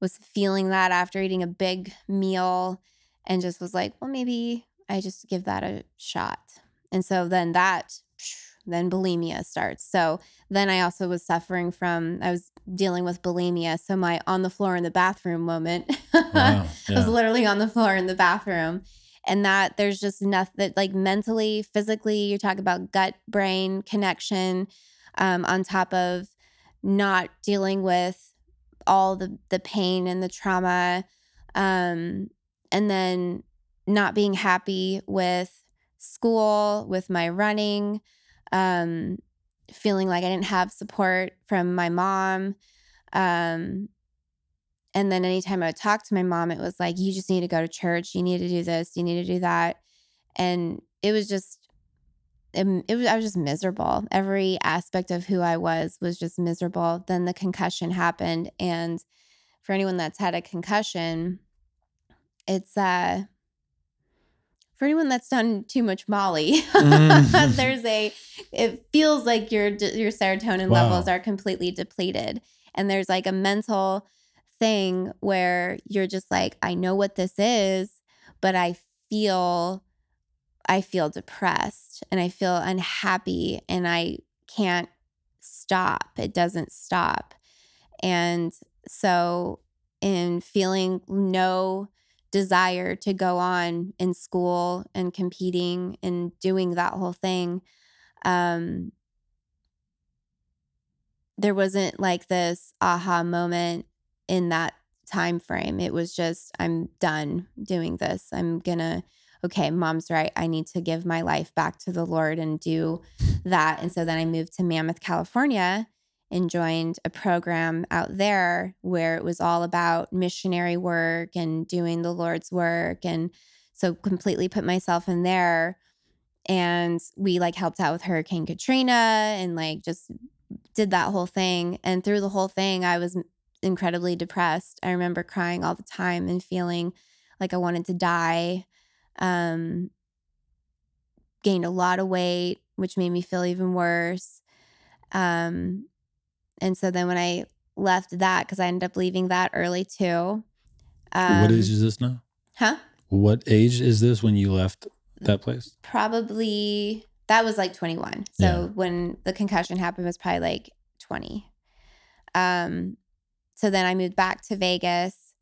was feeling that after eating a big meal, and just was like, well, maybe I just give that a shot. And so then that, then bulimia starts. So then I also was suffering from, I was dealing with bulimia. So my on the floor in the bathroom moment. *laughs* Wow. I was literally on the floor in the bathroom. And that there's just nothing that like mentally, physically, you talk about gut brain connection um, on top of not dealing with all the the pain and the trauma. Um, and then not being happy with school, with my running, um, feeling like I didn't have support from my mom. Um, and then anytime I would talk to my mom, it was like, you just need to go to church. You need to do this. You need to do that. And it was just, it, it was, I was just miserable. Every aspect of who I was was just miserable. Then the concussion happened. And for anyone that's had a concussion, it's, uh, for anyone that's done too much Molly, *laughs* Mm. there's a, it feels like your, your serotonin Wow. levels are completely depleted. And there's like a mental thing where you're just like, I know what this is, but I feel I feel depressed and I feel unhappy and I can't stop. It doesn't stop. And so in feeling no desire to go on in school and competing and doing that whole thing um there wasn't like this aha moment in that time frame it was just i'm done doing this. I'm gonna okay mom's right. I need to give my life back to the lord and do that. And so then i moved to mammoth california and joined a program out there where it was all about missionary work and doing the lord's work and so completely put myself in there. And we like helped out with hurricane katrina and like just did that whole thing. And through the whole thing i was incredibly depressed i remember crying all the time and feeling like i wanted to die um gained a lot of weight which made me feel even worse um and so then when i left that because i ended up leaving that early too um, what age is this now? huh What age is this when you left that place? probably that was like 21 so Yeah. when the concussion happened was probably like 20 um so then i moved back to vegas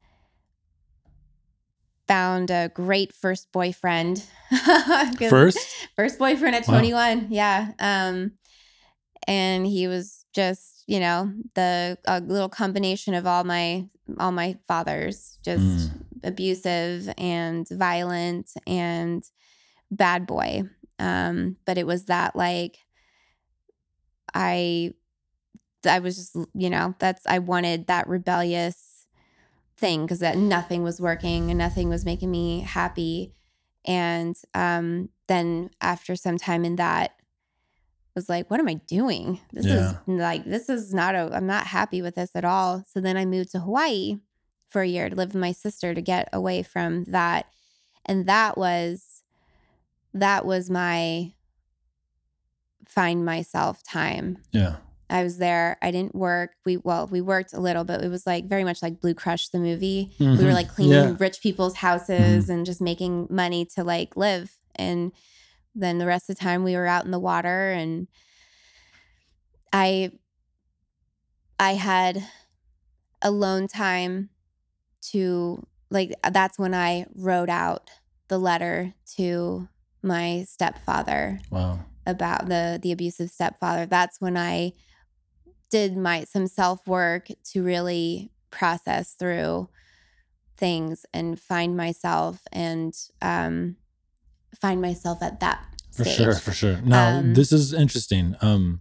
found a great first boyfriend. *laughs* First? first boyfriend at Wow. 21 yeah um and he was just you know the a little combination of all my all my fathers just Mm. abusive and violent and bad boy um but it was that like i i was just you know that's i wanted that rebellious thing because that nothing was working and nothing was making me happy and um then after some time in that was like what am i doing this Yeah. is like this is not a i'm not happy with this at all so then i moved to hawaii for a year to live with my sister to get away from that and that was that was my find myself time Yeah. I was there. I didn't work. We well, we worked a little, but it was like very much like Blue Crush the movie. We were Mhm. like cleaning Yeah. rich people's houses and just making money to like live. And then the rest of the time we were out in the water and I I had alone time to like that's when I wrote out the letter to my stepfather Wow. about the the abusive stepfather, that's when I did my some self-work to really process through things and find myself and um find myself at that For stage. sure, for sure. Now, Um, this is interesting. Um,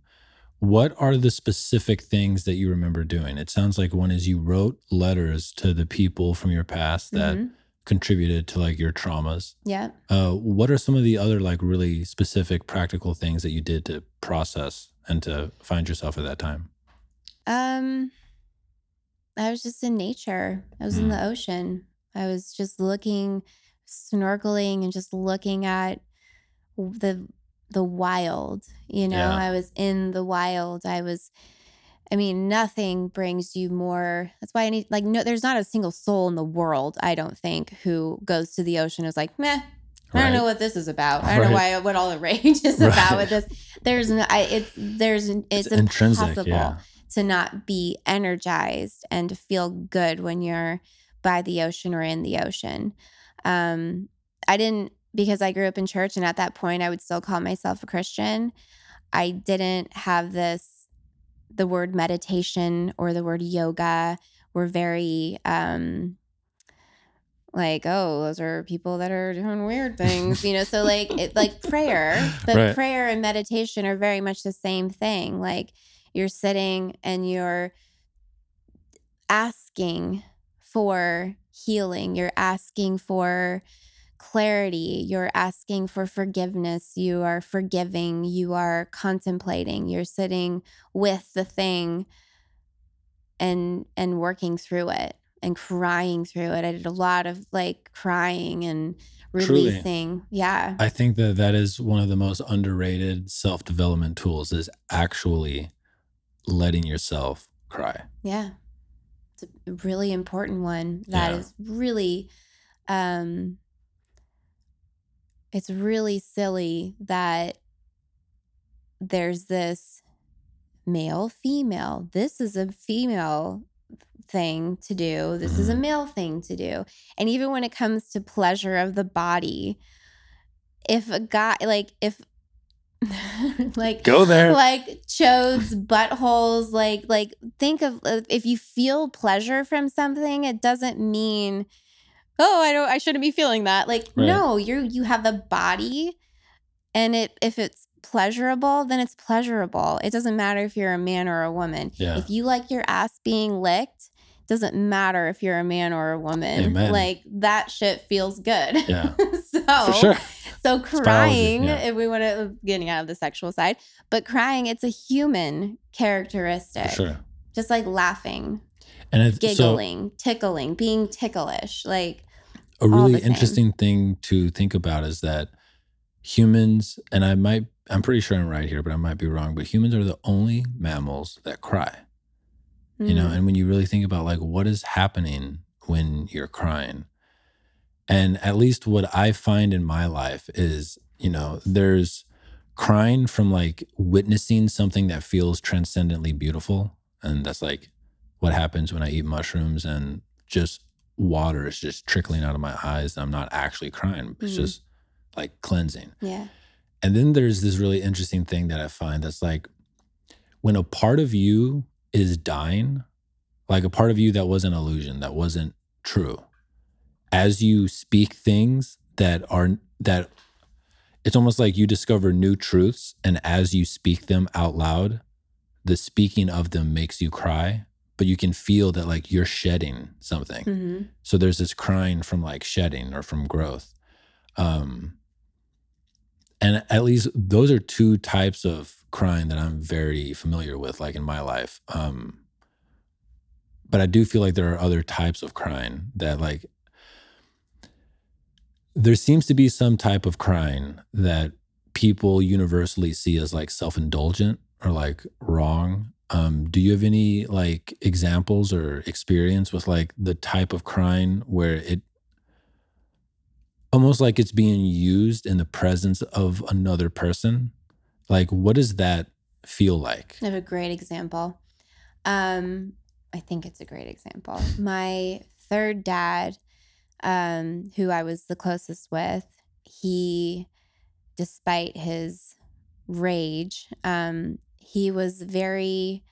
what are the specific things that you remember doing? It sounds like one is you wrote letters to the people from your past that Mhm. contributed to like your traumas. Yeah. Uh, what are some of the other like really specific practical things that you did to process and to find yourself at that time? Um, I was just in nature. I was in Mm. the ocean. I was just looking, snorkeling, and just looking at the the wild. You know, Yeah. I was in the wild. I was. I mean, nothing brings you more. That's why I need like no. There's not a single soul in the world. I don't think who goes to the ocean is like meh. I don't know what this is about. I don't know why what all the *laughs* rage is about with this. There's no. I, it's there's an- it's, It's intrinsic, impossible yeah. To not be energized and to feel good when you're by the ocean or in the ocean. Um, I didn't because I grew up in church and at that point I would still call myself a Christian. I didn't have this the word meditation or the word yoga were very um like oh those are people that are doing weird things you know so like it like prayer *laughs* but Right. prayer and meditation are very much the same thing like you're sitting and you're asking for healing you're asking for clarity you're asking for forgiveness you are forgiving you are contemplating you're sitting with the thing and and working through it and crying through it. I did a lot of like crying and Truly. releasing. Yeah. I think that that is one of the most underrated self development tools is actually letting yourself cry. Yeah. It's a really important one that Yeah. is really um it's really silly that there's this male female. This is a female thing to do. This is a Mhm. male thing to do. And even when it comes to pleasure of the body, if a guy like if *laughs* like Go there. like chodes buttholes like like think of uh, if you feel pleasure from something it doesn't mean oh i don't i shouldn't be feeling that like Right. no you're you have a body and it if it's pleasurable then it's pleasurable it doesn't matter if you're a man or a woman Yeah. if you like your ass being licked doesn't matter if you're a man or a woman Amen. like that shit feels good Yeah. *laughs* so For sure. So crying, yeah. if we want to getting out of the sexual side, but crying, it's a human characteristic. Sure. Just like laughing, And it's so giggling, tickling, being ticklish. Like a really interesting thing to think about is that humans, and I might, I'm pretty sure I'm right here, but I might be wrong, but humans are the only mammals that cry. you know mm, and when you really think about like what is happening when you're crying and at least what i find in my life is you know there's crying from like witnessing something that feels transcendently beautiful and that's like what happens when i eat mushrooms and just water is just trickling out of my eyes and i'm not actually crying it's Mhm. just like cleansing yeah. and then there's this really interesting thing that I find that's like when a part of you is dying, like a part of you that was an illusion, that wasn't true, as you speak things that are, that it's almost like you discover new truths. And as you speak them out loud, the speaking of them makes you cry, but you can feel that like you're shedding something. hmm So there's this crying from like shedding or from growth. Um, and at least those are two types of crying that I'm very familiar with, like in my life. Um, but I do feel like there are other types of crying that like there seems to be some type of crying that people universally see as like self-indulgent or like wrong. Um, do you have any like examples or experience with like the type of crying where it almost like it's being used in the presence of another person? Like, what does that feel like? I have a great example. Um, I think it's a great example. My third dad, um, who I was the closest with, he, despite his rage. Um, he was very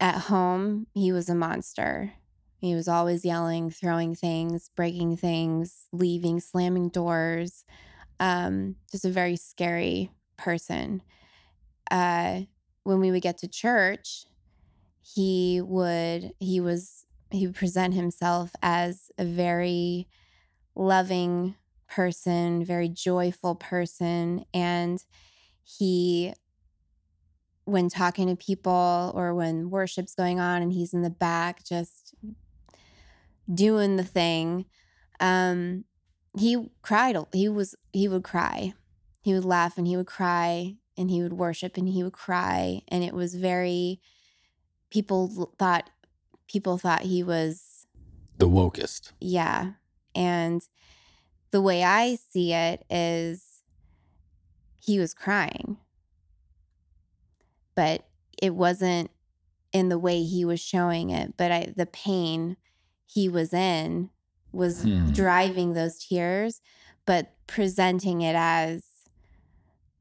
at home, he was a monster. He was always yelling, throwing things, breaking things, leaving, slamming doors. Um, just a very scary person. Uh, when we would get to church, he would he was he would present himself as a very loving person, very joyful person, and he when talking to people or when worship's going on and he's in the back just doing the thing um he cried he was he would cry. He would laugh and he would cry and he would worship and he would cry. And it was very people thought people thought he was the wokest yeah and the way i see it is he was crying but it wasn't in the way he was showing it. But I, the pain he was in was Hmm. driving those tears, but presenting it as,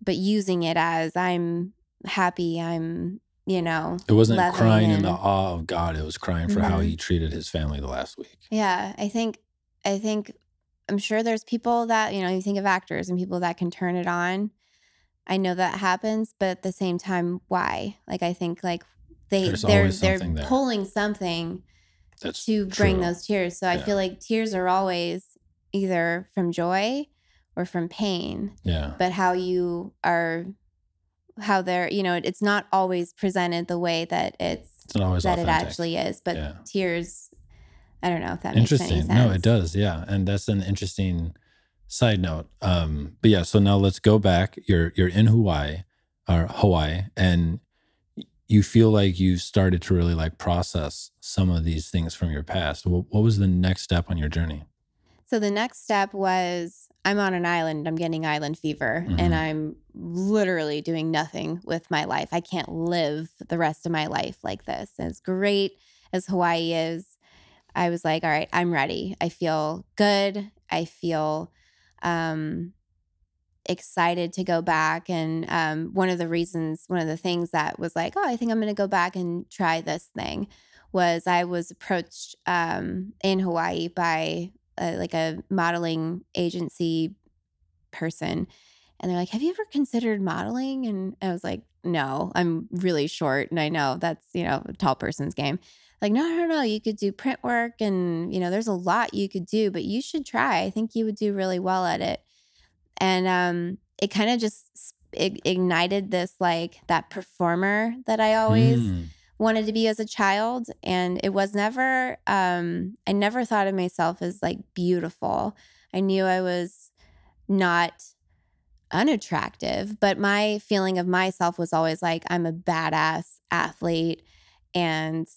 but using it as I'm happy, I'm, you know, It wasn't crying in and- the awe of God. It was crying for how Mhm. he treated his family the last week. Yeah, I think I think I'm sure there's people that, you know, you think of actors and people that can turn it on. I know that happens, but at the same time, why? Like I think like they There's they're they're there. pulling something That's to bring those tears. So I feel like tears are always either from joy or from pain, Yeah. but how you are how they're, you know, it's not always presented the way that it's It's not always that it actually is, but Yeah. tears I don't know if that makes any interesting. sense. No, it does. Yeah. And that's an interesting side note. Um, but yeah, so now let's go back. You're you're in Hawaii or Hawaii and you feel like you started to really like process some of these things from your past. What, what was the next step on your journey? So the next step was I'm on an island, I'm getting island fever, Mhm. and I'm literally doing nothing with my life. I can't live the rest of my life like this. As great as Hawaii is, I was like, all right, I'm ready. I feel good. I feel um, excited to go back. And um, one of the reasons, one of the things that was like, oh, I think I'm going to go back and try this thing was I was approached um, in Hawaii by like a modeling agency person. And they're like, Have you ever considered modeling? And I was like, No, I'm really short. And I know that's, you know, a tall person's game. Like, no, no, no, you could do print work and, you know, there's a lot you could do, but you should try. I think you would do really well at it. And um, it kind of just ignited this, like, that performer that I always Mm. Wanted to be as a child and it was never um i never thought of myself as like beautiful. I knew i was not unattractive but my feeling of myself was always like i'm a badass athlete and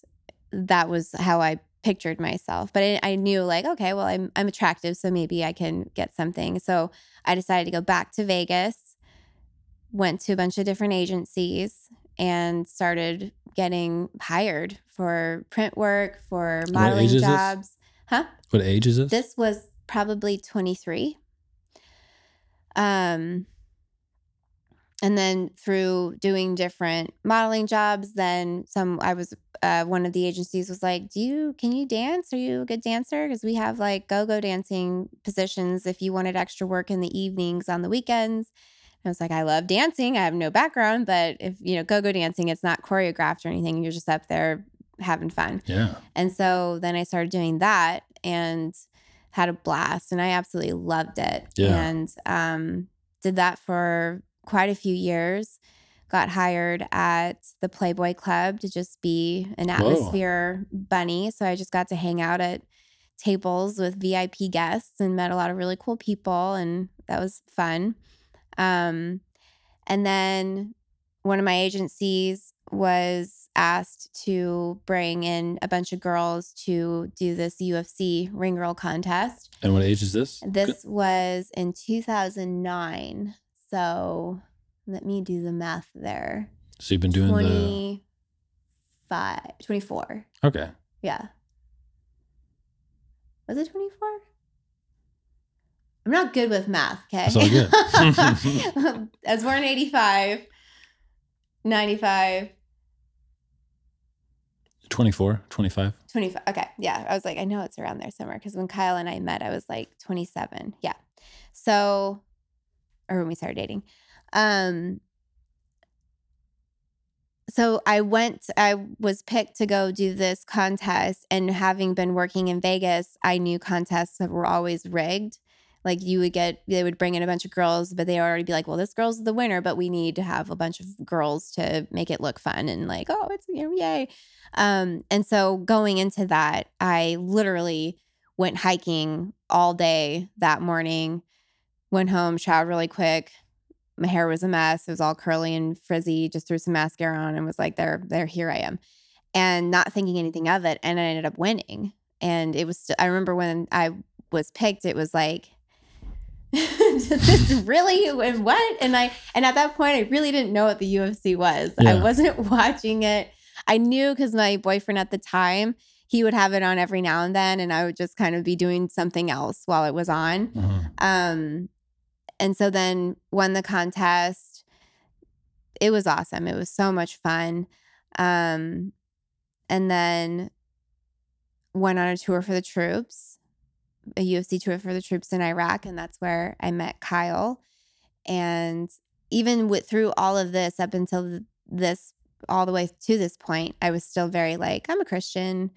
that was how i pictured myself. But I, I knew like okay well I'm, I'm attractive so maybe i can get something. So i decided to go back to vegas went to a bunch of different agencies and started getting hired for print work, for modeling jobs. Huh? What age is this? This was probably 23. Um and then through doing different modeling jobs, then some I was uh, one of the agencies was like, "Do you can you dance? Are you a good dancer? Because we have like go-go dancing positions if you wanted extra work in the evenings on the weekends." I was like, I love dancing. I have no background, but if you know, go go dancing, it's not choreographed or anything. You're just up there having fun. yeah. And so then I started doing that and had a blast and I absolutely loved it. Yeah. And um, did that for quite a few years. Got hired at the Playboy Club to just be an Whoa. atmosphere bunny. So I just got to hang out at tables with VIP guests and met a lot of really cool people. And that was fun. Um, and then one of my agencies was asked to bring in a bunch of girls to do this UFC ring girl contest. And what age is this? This was in 2009. So let me do the math there. So you've been doing the 24. okay. Yeah. Was it 24? I'm not good with math, okay? That's all good. I was born in 85, 95, 24, 25. 25. Okay. Yeah. I was like, I know it's around there somewhere because when Kyle and I met, I was like 27. Yeah. So, or when we started dating. Um, so I went, I was picked to go do this contest. And having been working in Vegas, I knew contests were always rigged. Like you would get, they would bring in a bunch of girls, but they already be like, well, this girl's the winner, but we need to have a bunch of girls to make it look fun and like, oh, it's, you know, yay. Um, and so going into that, I literally went hiking all day that morning, went home, showered really quick. My hair was a mess. It was all curly and frizzy, just threw some mascara on and was like, there, there, here I am. And not thinking anything of it. And I ended up winning. And it was, I remember when I was picked, it was like, *laughs* this really and what? And i and at that point i really didn't know what the ufc was. Yeah. i wasn't *laughs* watching it. I knew because my boyfriend at the time he would have it on every now and then and i would just kind of be doing something else while it was on. Mhm. um and so then won the contest. It was awesome. It was so much fun. Um and then went on a tour for the troops a UFC tour for the troops in Iraq, and that's where I met Kyle. And even with through all of this, up until this, all the way to this point, I was still very like I'm a Christian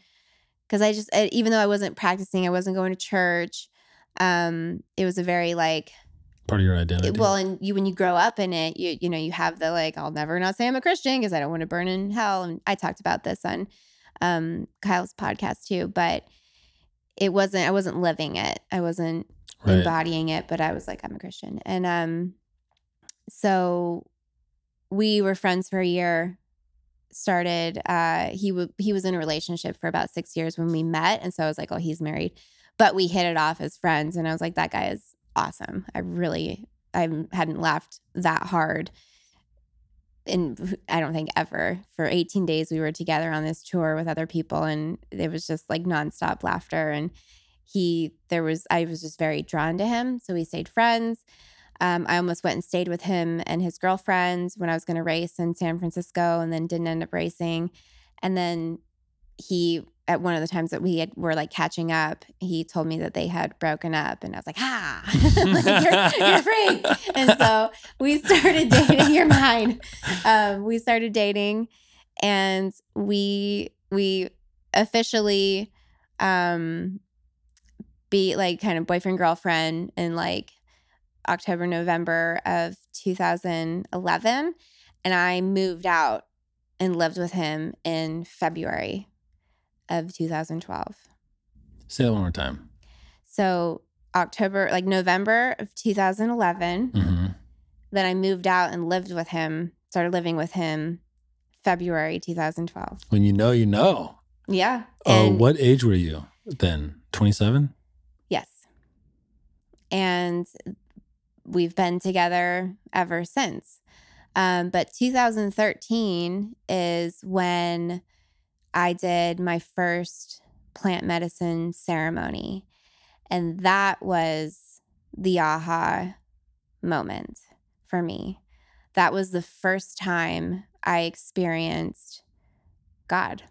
because I just I- even though I wasn't practicing, I wasn't going to church. Um, it was a very like Part of your identity. well, and you when you grow up in it, you you know you have the like I'll never not say I'm a Christian because I don't want to burn in hell. And I talked about this on um, Kyle's podcast too, but it wasn't I wasn't living it. I wasn't right. embodying it, but I was like I'm a Christian, and um, so we were friends for a year. Started uh, he w- he was in a relationship for about six years when we met, and so I was like, oh, he's married, but we hit it off as friends, and I was like, that guy is awesome. I really I hadn't laughed that hard in I don't think ever. For 18 days we were together on this tour with other people and it was just like nonstop laughter and he there was I was just very drawn to him, so we stayed friends. Um, I almost went and stayed with him and his girlfriend when I was going to race in San Francisco and then didn't end up racing. And then he at one of the times that we had, were like catching up, he told me that they had broken up, and I was like, "Ah, *laughs* like, you're, you're free." And so we started *laughs* dating. You're mine. Um, we started dating, and we we officially um, be like kind of boyfriend girlfriend in like October November of 2011, and I moved out and lived with him in February of 2012. Say that one more time. So October, like November of 2011. hmm Then I moved out and lived with him, started living with him February 2012. When you know, you know. Yeah. Oh, And what age were you then? 27? yes. And we've been together ever since. Um, but 2013 is when I did my first plant medicine ceremony. And that was the aha moment for me. That was the first time I experienced God.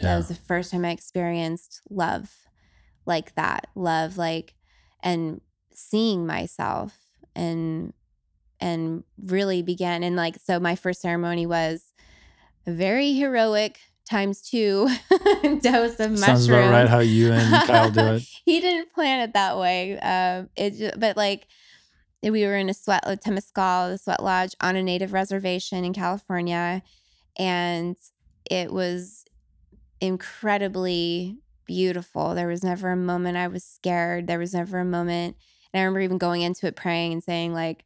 That was the first time I experienced love like that. Love like and seeing myself and and really began and like so my first ceremony was a very heroic times two *laughs* dose of mushrooms. Sounds about right how you and Kyle do it. *laughs* he didn't plan it that way. Um, it ju- but like we were in a sweat a Temazcal, the sweat lodge on a native reservation in California, and it was incredibly beautiful. There was never a moment I was scared. There was never a moment, and I remember even going into it praying and saying like.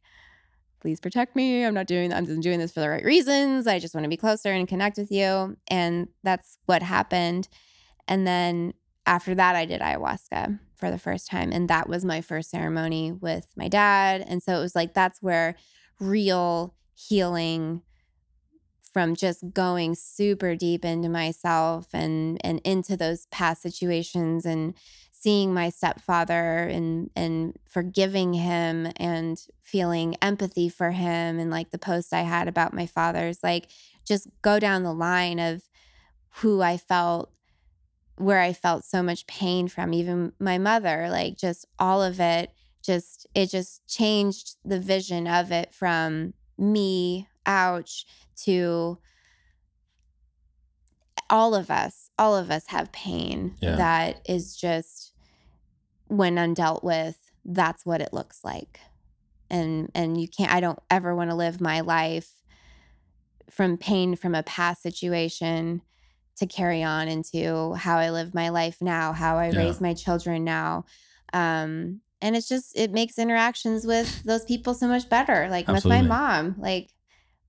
Please protect me. I'm not doing. I'm doing this for the right reasons. I just want to be closer and connect with you, and that's what happened. And then after that, I did ayahuasca for the first time. And that was my first ceremony with my dad. And so it was like, that's where real healing from just going super deep into myself and and into those past situations and seeing my stepfather and and forgiving him and feeling empathy for him and like the post I had about my father's like just go down the line of who I felt where I felt so much pain from even my mother like just all of it just it just changed the vision of it from me ouch to all of us all of us have pain Yeah. that is just when undealt with that's what it looks like and and you can't i don't ever want to live my life from pain from a past situation to carry on into how i live my life now how i Yeah. raise my children now um and it's just it makes interactions with those people so much better like Absolutely. with my mom like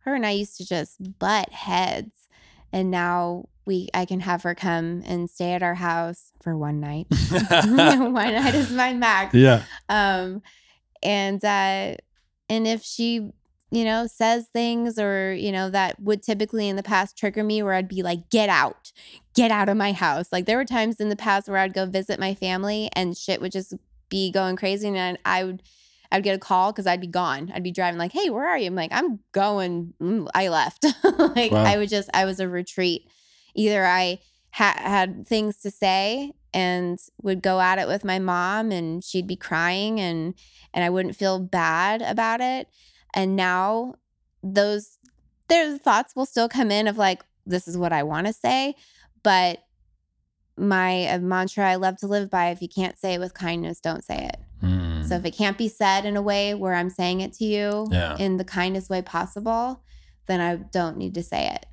her and i used to just butt heads and now we i can have her come and stay at our house for one night *laughs* *laughs* one night is my max yeah. um and uh and if she you know says things or you know that would typically in the past trigger me where i'd be like get out get out of my house like there were times in the past where i'd go visit my family and shit would just be going crazy and i would I'd get a call because I'd be gone. I'd be driving like, "Hey, where are you?" I'm like, "I'm going. mm, I left." *laughs* like Wow. I would just, I was a retreat. Either I ha- had things to say and would go at it with my mom, and she'd be crying, and and I wouldn't feel bad about it. And now those their thoughts will still come in of like, "This is what I want to say," but my mantra I love to live by: if you can't say it with kindness, don't say it. Mm. So if it can't be said in a way where I'm saying it to you Yeah. in the kindest way possible, then I don't need to say it.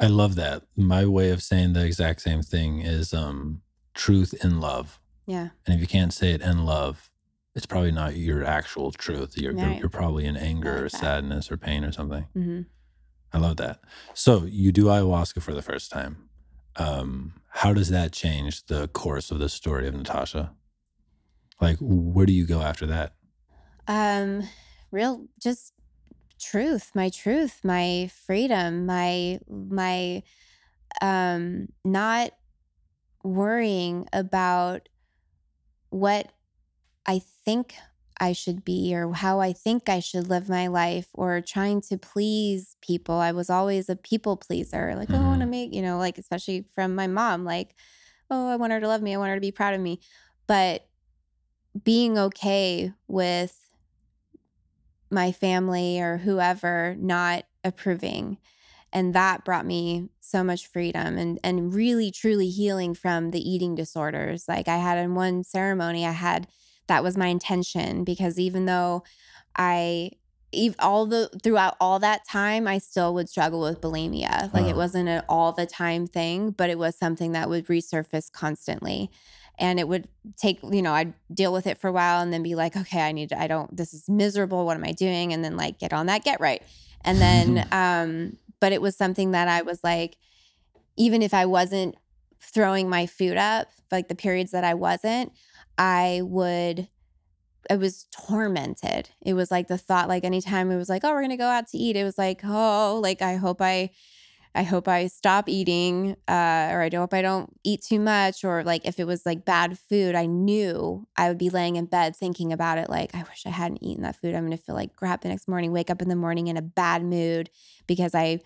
I love that. My way of saying the exact same thing is um, truth in love. Yeah. And if you can't say it in love, it's probably not your actual truth. You're, you're, you're probably in anger like or that. sadness or pain or something. hmm I love that. So you do ayahuasca for the first time. Um, how does that change the course of the story of Natasha? Like, where do you go after that? Um, real just truth, my truth, my freedom, my my um not worrying about what I think I should be or how I think I should live my life or trying to please people. I was always a people pleaser. Like, oh, I want to make, you know, like especially from my mom, like, oh, I want her to love me. I want her to be proud of me. But being okay with my family or whoever not approving. And that brought me so much freedom and and really truly healing from the eating disorders. Like i had in one ceremony i had that was my intention because even though i all the throughout all that time i still would struggle with bulimia. Like Wow. it wasn't an all the time thing but it was something that would resurface constantly and it would take you know i'd deal with it for a while and then be like okay i need to i don't this is miserable what am i doing and then like get on that get right and then *laughs* um but it was something that i was like even if i wasn't throwing my food up like the periods that i wasn't i would I was tormented. It was like the thought, like anytime it was like, oh, we're gonna go out to eat, it was like, oh, like I hope I I hope I stop eating, uh, or I hope I don't eat too much, or like if it was like bad food, I knew I would be laying in bed thinking about it, like I wish I hadn't eaten that food. I'm gonna feel like crap the next morning, wake up in the morning in a bad mood because I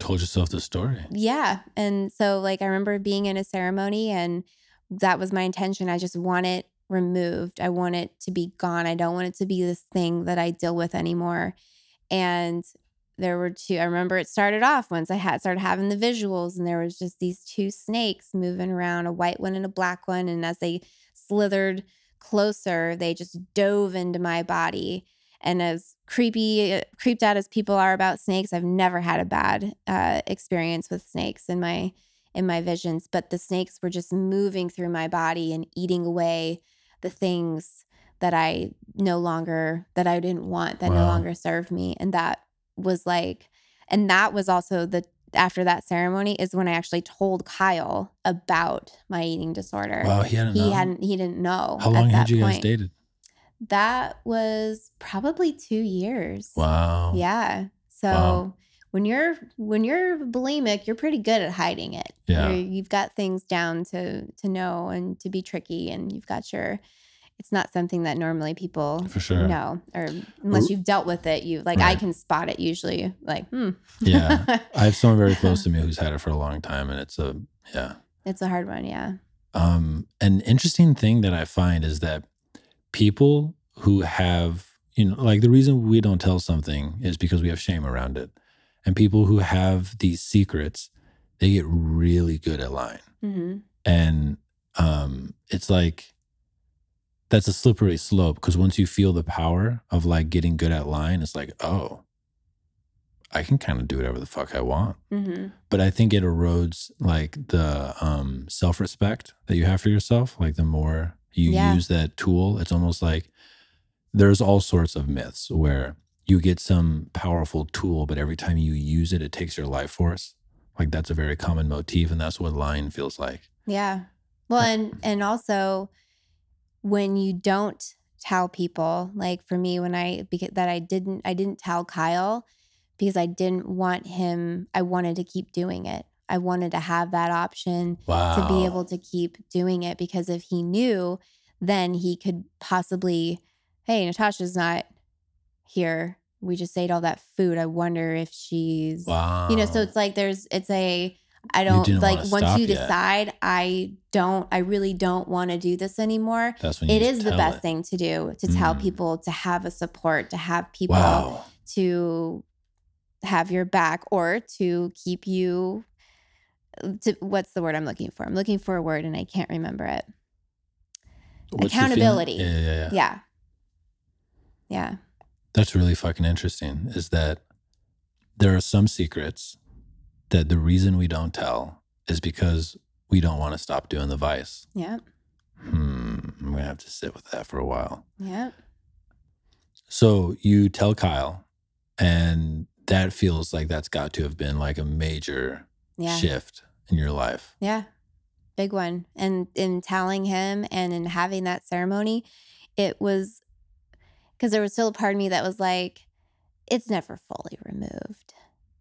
Told yourself the story. yeah. And so, like, I remember being in a ceremony, and that was my intention. I just want it removed. I want it to be gone. I don't want it to be this thing that I deal with anymore. And there were two, I remember it started off once I had started having the visuals, and there was just these two snakes moving around, a white one and a black one. And as they slithered closer, they just dove into my body. And as creepy, creeped out as people are about snakes, I've never had a bad uh, experience with snakes in my in my visions. But the snakes were just moving through my body and eating away the things that I no longer that I didn't want that no longer served me. And that was like, and that was also the after that ceremony is when I actually told Kyle about my eating disorder. Wow, he hadn't. He known? hadn't he didn't know. How long that had you guys point. dated? That was probably two years. Wow. Yeah. So Wow. when you're when you're bulimic, you're pretty good at hiding it. Yeah. You're, you've got things down to to know and to be tricky, and you've got your. It's not something that normally people For sure. know, or unless you've dealt with it. You like I can spot it usually. Like, hmm. Yeah. *laughs* I have someone very close to me who's had it for a long time, and it's a yeah. it's a hard one. Yeah. Um, an interesting thing that I find is that people who have, you know, like the reason we don't tell something is because we have shame around it. And people who have these secrets, they get really good at lying. hmm And um, it's like that's a slippery slope because once you feel the power of like getting good at lying, it's like, oh, I can kind of do whatever the fuck I want hmm but I think it erodes like the um, self respect that you have for yourself. Like the more you Yeah. use that tool, it's almost like there's all sorts of myths where you get some powerful tool, but every time you use it, it takes your life force. Like that's a very common motif, and that's what lying feels like. Yeah. Well, and and also when you don't tell people, like for me, when I because that I didn't I didn't tell Kyle because I didn't want him. I wanted to keep doing it. I wanted to have that option Wow. to be able to keep doing it because if he knew, then he could possibly, hey, Natasha's not here. We just ate all that food. I wonder if she's Wow. you know so it's like there's it's a i don't like once you yet. decide i don't i really don't want to do this anymore that's when it the best it. thing to do to tell Mm. people to have a support to have people Wow. to have your back or to keep you to what's the word i'm looking for i'm looking for a word and i can't remember it What's? Accountability. Yeah, yeah, yeah. yeah yeah That's really fucking interesting is that there are some secrets that the reason we don't tell is because we don't want to stop doing the vice. yeah Hmm, I'm gonna have to sit with that for a while. yeah So you tell Kyle, and that feels like that's got to have been like a major yeah shift in your life. Yeah. Big one. And in telling him and in having that ceremony, it was because there was still a part of me that was like, it's never fully removed.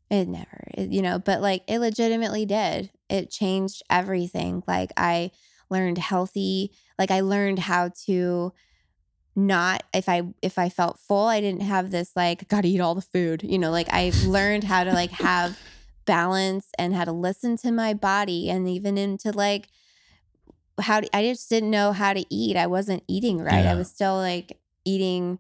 It never, it, you know, but like it legitimately did. It changed everything. Like I learned healthy, like I learned how to not if i if i felt full i didn't have this like gotta eat all the food you know like i learned how to like have balance and how to listen to my body and even into like how to, I just didn't know how to eat. I wasn't eating right. Yeah. I was still like eating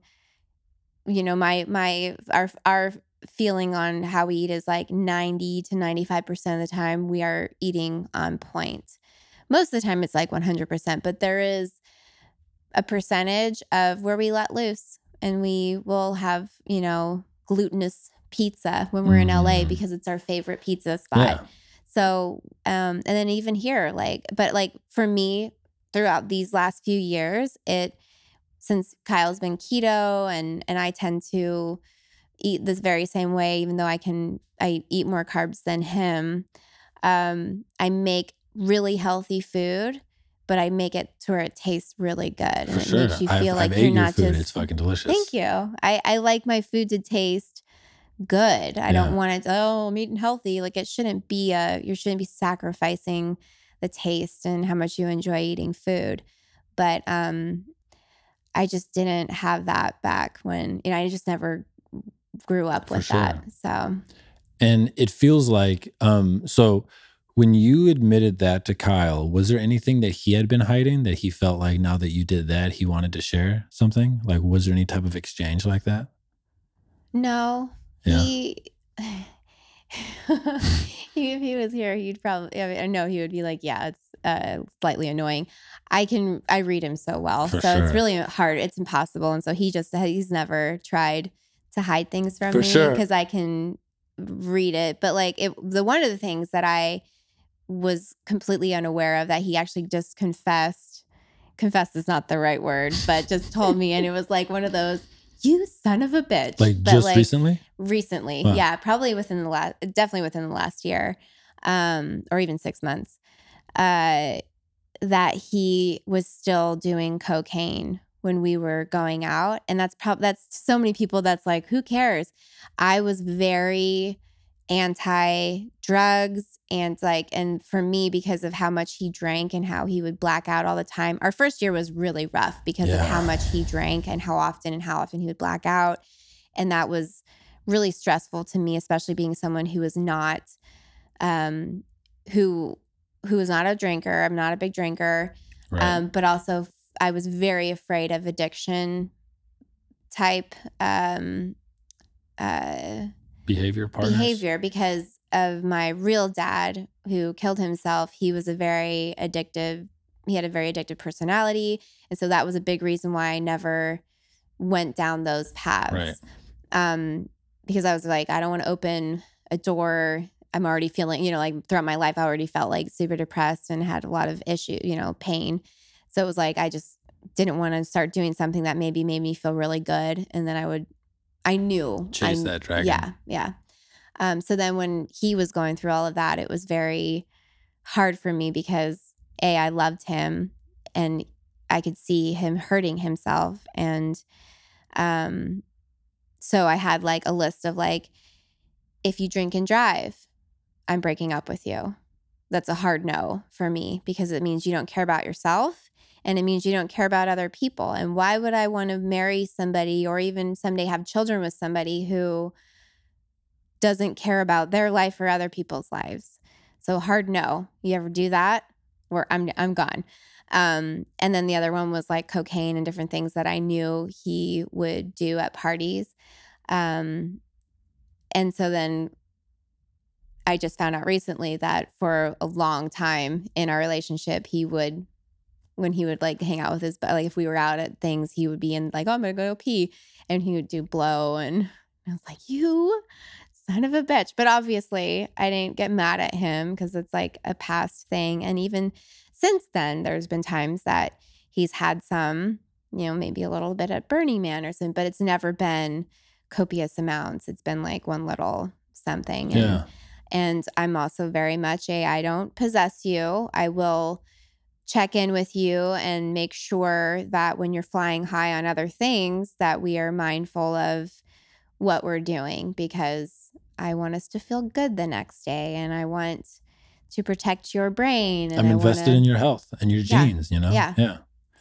you know my my our our feeling on how we eat is like 90 to 95% of the time we are eating on point. Most of the time it's like 100%, but there is a percentage of where we let loose and we will have, you know, glutinous pizza when we're in LA Mm. because it's our favorite pizza spot. Yeah. So, um, and then even here, like, but like for me, throughout these last few years, it since Kyle's been keto and and I tend to eat this very same way, even though I can I eat more carbs than him. Um, I make really healthy food, but I make it to where it tastes really good and For it sure. makes you I've, feel like I've you're not food. just It's fucking delicious. Thank you. I, I like my food to taste good. I Yeah. don't want it to, oh, I'm eating healthy. Like it shouldn't be a, you shouldn't be sacrificing the taste and how much you enjoy eating food. But um I just didn't have that back when, you know, I just never grew up with sure. that. So And it feels like, um, so when you admitted that to Kyle, was there anything that he had been hiding that he felt like now that you did that, he wanted to share something? Like, was there any type of exchange like that? no, Yeah. he, *laughs* he, if he was here, he'd probably, I, mean, I know he would be like, yeah, it's uh, slightly annoying. I can, I read him so well. For so sure. it's really hard. It's impossible. And so he just, he's never tried to hide things from For me sure. because I can read it. But like it, the, one of the things that I was completely unaware of that he actually just confessed, confessed is not the right word, but just told me. And it was like one of those, you son of a bitch. Like, But, just recently? recently Wow. yeah probably within the last definitely within the last year um or even six months uh that he was still doing cocaine when we were going out and that's probably that's so many people that's like who cares i was very anti drugs and like and for me because of how much he drank and how he would black out all the time our first year was really rough because of how much he drank and how often and how often he would black out and that was really stressful to me especially being someone who is not um who who is not a drinker i'm not a big drinker Right. um, but also I was very afraid of addiction type um, uh, behavior partners. behavior because of my real dad who killed himself. He was a very addictive, he had a very addictive personality. And so that was a big reason why I never went down those paths. Right. Um, because I was like, I don't want to open a door. I'm already feeling, you know, like throughout my life, I already felt like super depressed and had a lot of issue, you know, pain. So it was like, I just didn't want to start doing something that maybe made me feel really good. And then I would, I knew. I Chase that dragon. yeah, yeah. Um, so then when he was going through all of that, it was very hard for me because A, I loved him and I could see him hurting himself. And um, so I had like a list of like, if you drink and drive, I'm breaking up with you. That's a hard no for me because it means you don't care about yourself and it means you don't care about other people. And why would I want to marry somebody or even someday have children with somebody who doesn't care about their life or other people's lives? So hard no. You ever do that? Or I'm I'm gone. Um, and then the other one was like cocaine and different things that I knew he would do at parties. Um, and so then I just found out recently that for a long time in our relationship, he would, when he would like hang out with his, but like if we were out at things, he would be in like, oh, I'm gonna go pee, and he would do blow, and *laughs* I was like, you son of a bitch. But obviously, I didn't get mad at him because it's like a past thing, and even since then, there's been times that he's had some, you know, maybe a little bit at Burning Man or something, but it's never been copious amounts. It's been like one little something. And Yeah. and I'm also very much a I don't possess you. I will check in with you and make sure that when you're flying high on other things that we are mindful of what we're doing because I want us to feel good the next day and I want to protect your brain and I'm invested wanna, in your health and your Yeah. genes, you know? Yeah. Yeah.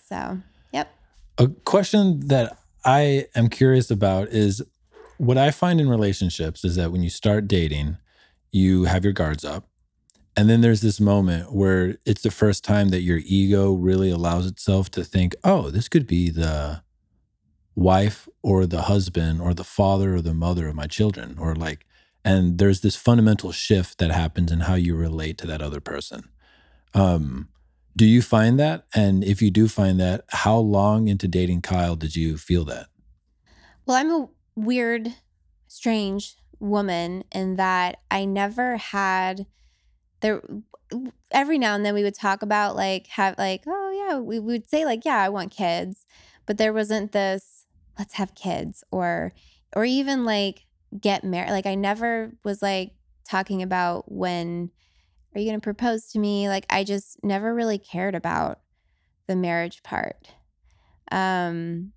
so yep A question that I am curious about is what I find in relationships is that when you start dating, you have your guards up. And then there's this moment where it's the first time that your ego really allows itself to think, oh, this could be the wife or the husband or the father or the mother of my children. Or like, and there's this fundamental shift that happens in how you relate to that other person. Um, do you find that? And if you do find that, how long into dating Kyle did you feel that? Well, I'm a weird, strange woman in that I never had there every now and then we would talk about like have like oh yeah we would say like yeah I want kids but there wasn't this let's have kids or or even like get married like I never was like talking about when are you going to propose to me like I just never really cared about the marriage part um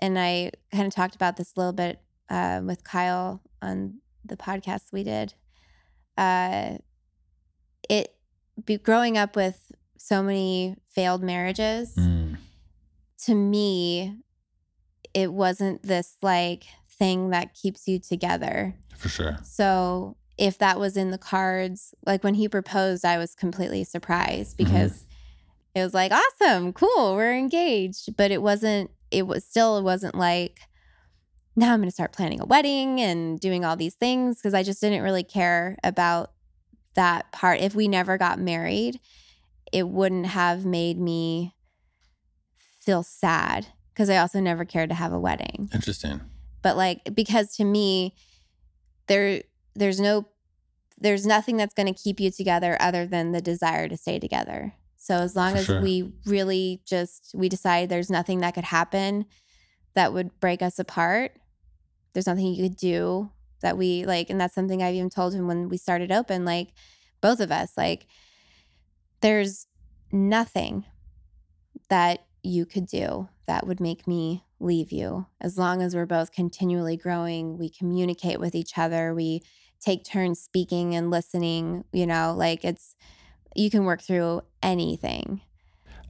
and I kind of talked about this a little bit uh, with Kyle on the podcast we did. Uh, it be growing up with so many failed marriages Mm, to me, it wasn't this like thing that keeps you together. for sure. So if that was in the cards, like when he proposed, I was completely surprised Mhm. because it was like, awesome, cool, we're engaged. But it wasn't, it was still, it wasn't like, now I'm going to start planning a wedding and doing all these things because I just didn't really care about that part. If we never got married, it wouldn't have made me feel sad because I also never cared to have a wedding Interesting. but like because to me there there's no there's nothing that's going to keep you together other than the desire to stay together so as long For as sure. we really just we decide there's nothing that could happen that would break us apart there's nothing you could do that we like and that's something i've even told him when we started open like both of us like there's nothing that you could do that would make me leave you. As long as we're both continually growing, we communicate with each other, we take turns speaking and listening, you know, like it's, you can work through anything.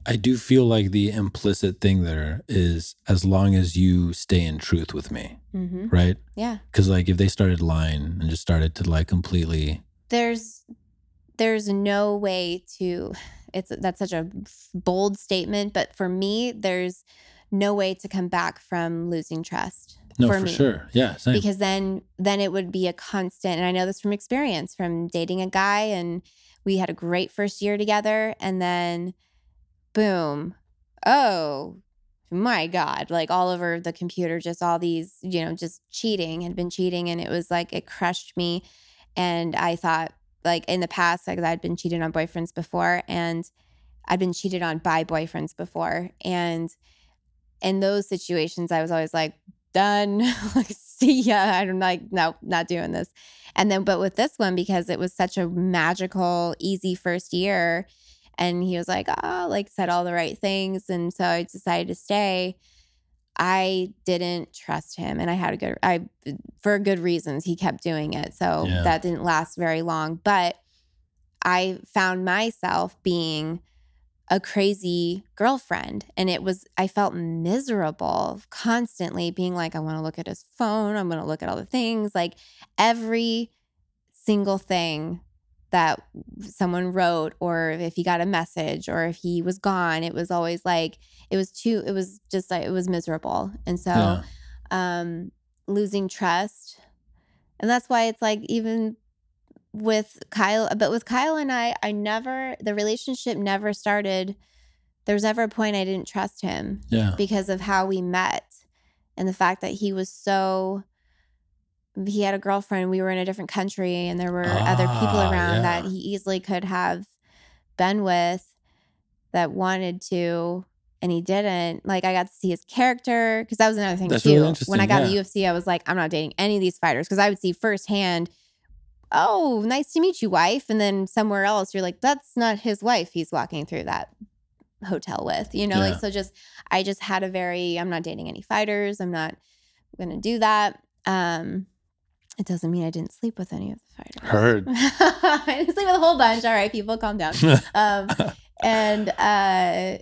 I do feel like the implicit thing there is as long as you stay in truth with me, Mm-hmm. right? Yeah. Because like if they started lying and just started to like completely, There's, there's no way to, it's, that's such a bold statement, but for me, there's no way to come back from losing trust. no, for, me. sure, yeah, same. because then then it would be a constant and i know this from experience from dating a guy and we had a great first year together and then boom. Oh my god like all over the computer just all these you know just cheating had been cheating and it was like it crushed me and i thought like in the past like i'd been cheated on boyfriends before and i'd been cheated on by boyfriends before and in those situations i was always like done. *laughs* Like see ya. I'm like no not doing this. And then but with this one because it was such a magical easy first year and he was like oh like said all the right things and so i decided to stay i didn't trust him and i had a good i for good reasons he kept doing it so Yeah. that didn't last very long but i found myself being a crazy girlfriend and it was i felt miserable constantly being like i want to look at his phone i'm going to look at all the things like every single thing that someone wrote or if he got a message or if he was gone it was always like it was too it was just like it was miserable and so yeah. um losing trust and that's why it's like even with Kyle but with Kyle and I I never the relationship never started there was ever a point I didn't trust him yeah. because of how we met and the fact that he was so he had a girlfriend we were in a different country and there were other people Ah, around that he easily could have been with that wanted to and he didn't like i got to see his character because that was another thing That's too really when i got yeah. to ufc i was like i'm not dating any of these fighters because i would see firsthand oh nice to meet you wife and then somewhere else you're like that's not his wife he's walking through that hotel with you know Yeah. like so just i just had a very i'm not dating any fighters i'm not gonna do that um it doesn't mean i didn't sleep with any of the fighters Heard. *laughs* i didn't sleep with a whole bunch all right people calm down *laughs* um and uh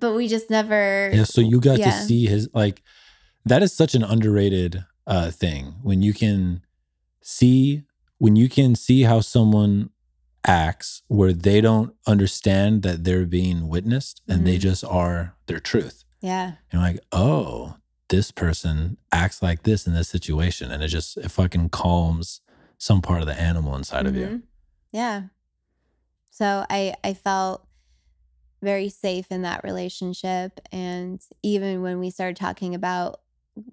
but we just never yeah. So you got Yeah. to see his like that is such an underrated uh thing when you can see when you can see how someone acts where they don't understand that they're being witnessed and they Mhm. just are their truth. yeah And like, oh, this person acts like this in this situation. And it just it fucking calms some part of the animal inside of you. Mhm. Yeah. So I I felt very safe in that relationship and even when we started talking about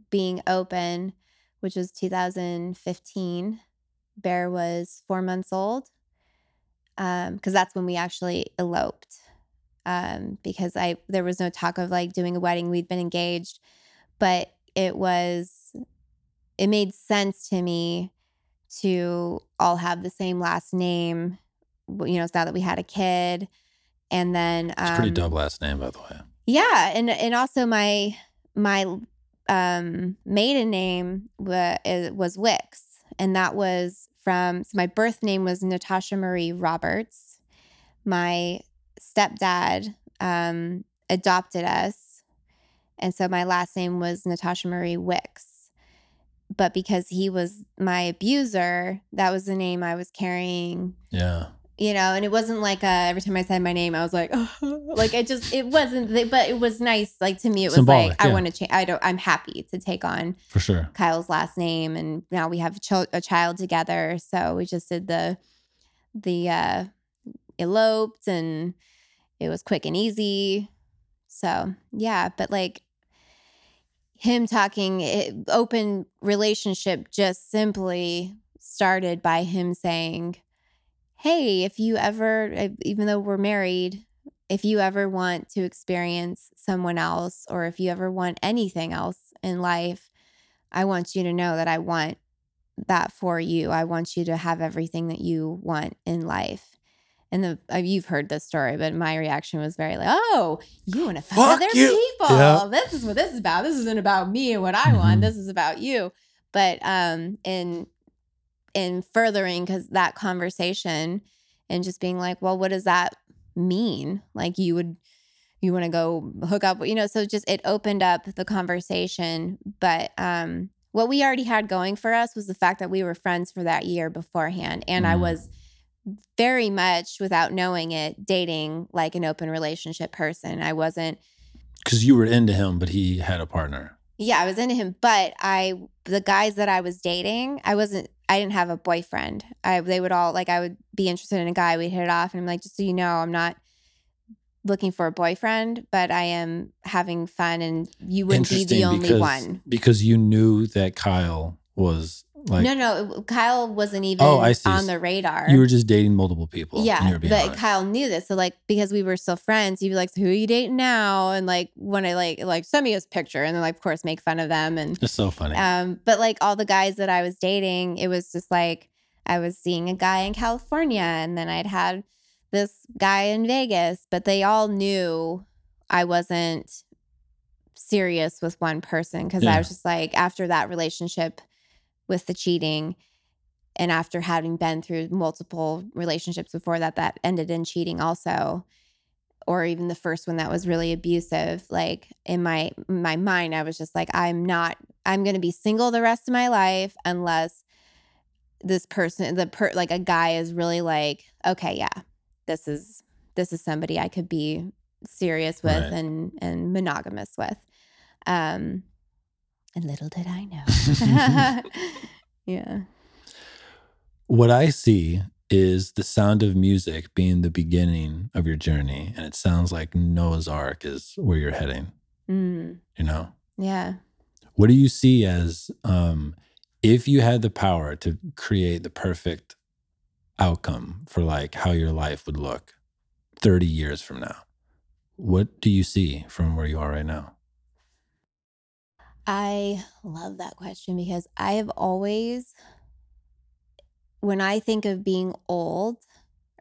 being open, which was 2015, Bear was 4 months old. Um cuz that's when we actually eloped. Um because I there was no talk of like doing a wedding. We'd been engaged, but it was it made sense to me to all have the same last name. You know, now that we had a kid, and then It's a pretty um, dope last name, by the way. Yeah, and and also my my um maiden name was, was Wicks, and that was from so my birth name was Natasha Marie Roberts. My stepdad um adopted us, and so my last name was Natasha Marie Wicks. But because he was my abuser, that was the name I was carrying Yeah. you know and it wasn't like uh, every time i said my name i was like *laughs* like it just it wasn't but it was nice like to me it was Symbolic, like i want to change i don't i'm happy to take on For sure. kyle's last name and now we have a, chil- a child together so we just did the the uh eloped and it was quick and easy so yeah but like him talking it, open relationship just simply started by him saying hey if you ever eh, even though we're married if you ever want to experience someone else or if you ever want anything else in life i want you to know that i want that for you. I want you to have everything that you want in life and the uh, you've heard this story, but my reaction was very like, "Oh, you want to fuck, other you." people? Yeah. This is what this is about. This isn't about me and what I Mhm. want. This is about you." But um, in in furthering because that conversation and just being like, "Well, what does that mean? Like, you would." You want to go hook up, you know? So just it opened up the conversation. But um, what we already had going for us was the fact that we were friends for that year beforehand. And I Mm. was very much without knowing it dating like an open relationship person. I wasn't Because you were into him, but he had a partner. yeah, I was into him, but I the guys that I was dating, I wasn't I didn't have a boyfriend. I they would all like I would be interested in a guy, we'd hit it off and I'm like, just so you know, I'm not looking for a boyfriend, but I am having fun and you wouldn't be the only because, one. Because you knew that Kyle was like, no, no, Kyle wasn't even Oh, I see. on the radar. you were just dating multiple people. Yeah, but honest. Kyle knew this. So like because we were still friends, he'd be like, so "Who are you dating now?" And like when I like like send me his picture, and then like of course make fun of them. And It's so funny. um, but like all the guys that I was dating, it was just like I was seeing a guy in California, and then I'd had this guy in Vegas, but they all knew I wasn't serious with one person because Yeah. I was just like after that relationship with the cheating and after having been through multiple relationships before that that ended in cheating also or even the first one that was really abusive like in my my mind I was just like I'm not I'm going to be single the rest of my life unless this person the per like a guy is really like okay yeah this is this is somebody I could be serious with Right. and and monogamous with um and little did I know *laughs* *laughs* yeah what I see is the sound of music being the beginning of your journey. And it sounds like Noah's Ark is where you're heading, mm, you know? yeah What do you see as um, if you had the power to create the perfect outcome for like how your life would look 30 years from now? What do you see from where you are right now? I love that question because I have always, when I think of being old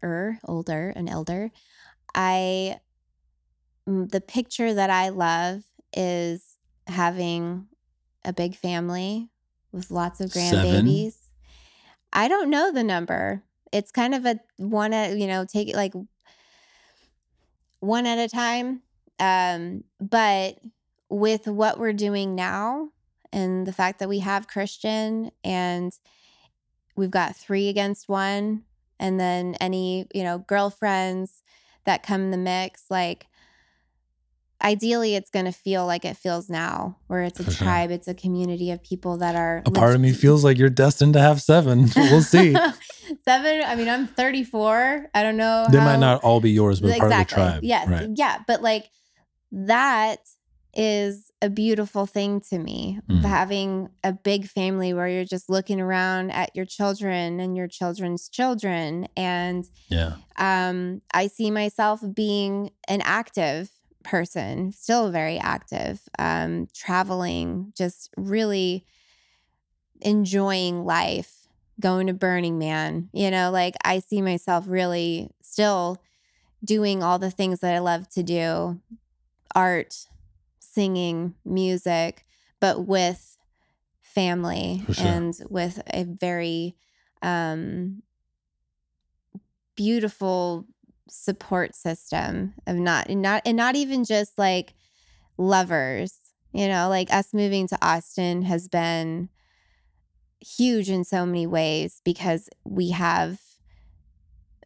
or older and elder, I, mm, the picture that I love is having a big family with lots of Seven? grandbabies. I don't know the number. It's kind of a one at, you know, take it like one at a time. Um, but with what we're doing now and the fact that we have Christian and we've got three against one, and then any, you know, girlfriends that come in the mix, like ideally it's going to feel like it feels now, where it's a tribe, it's a community of people that are A part of me feels like you're destined to have seven. *laughs* we'll see. *laughs* Seven, I mean, I'm 34. I don't know. They how- might not all be yours, but part of the tribe. Yes. Right. Yeah. But like that is a beautiful thing to me. Mhm. Having a big family where you're just looking around at your children and your children's children. And Yeah. um, I see myself being an active person, still very active, um, traveling, just really enjoying life, going to Burning Man. You know, like I see myself really still doing all the things that I love to do art, singing, music, but with family sure. and with a very um, beautiful support system of not and not and not even just like lovers you know like us moving to austin has been huge in so many ways because we have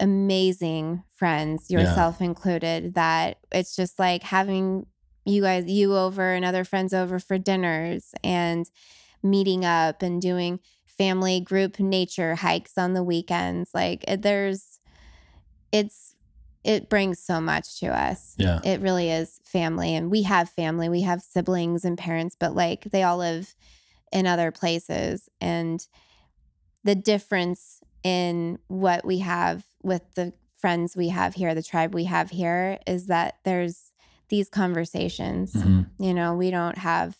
amazing friends Yeah. yourself included that it's just like having you guys you over and other friends over for dinners and meeting up and doing family group nature hikes on the weekends like it- there's it's it brings so much to us Yeah. it really is family and we have family we have siblings and parents but like they all live in other places and the difference in what we have with the friends we have here the tribe we have here is that there's these conversations Mhm. you know we don't have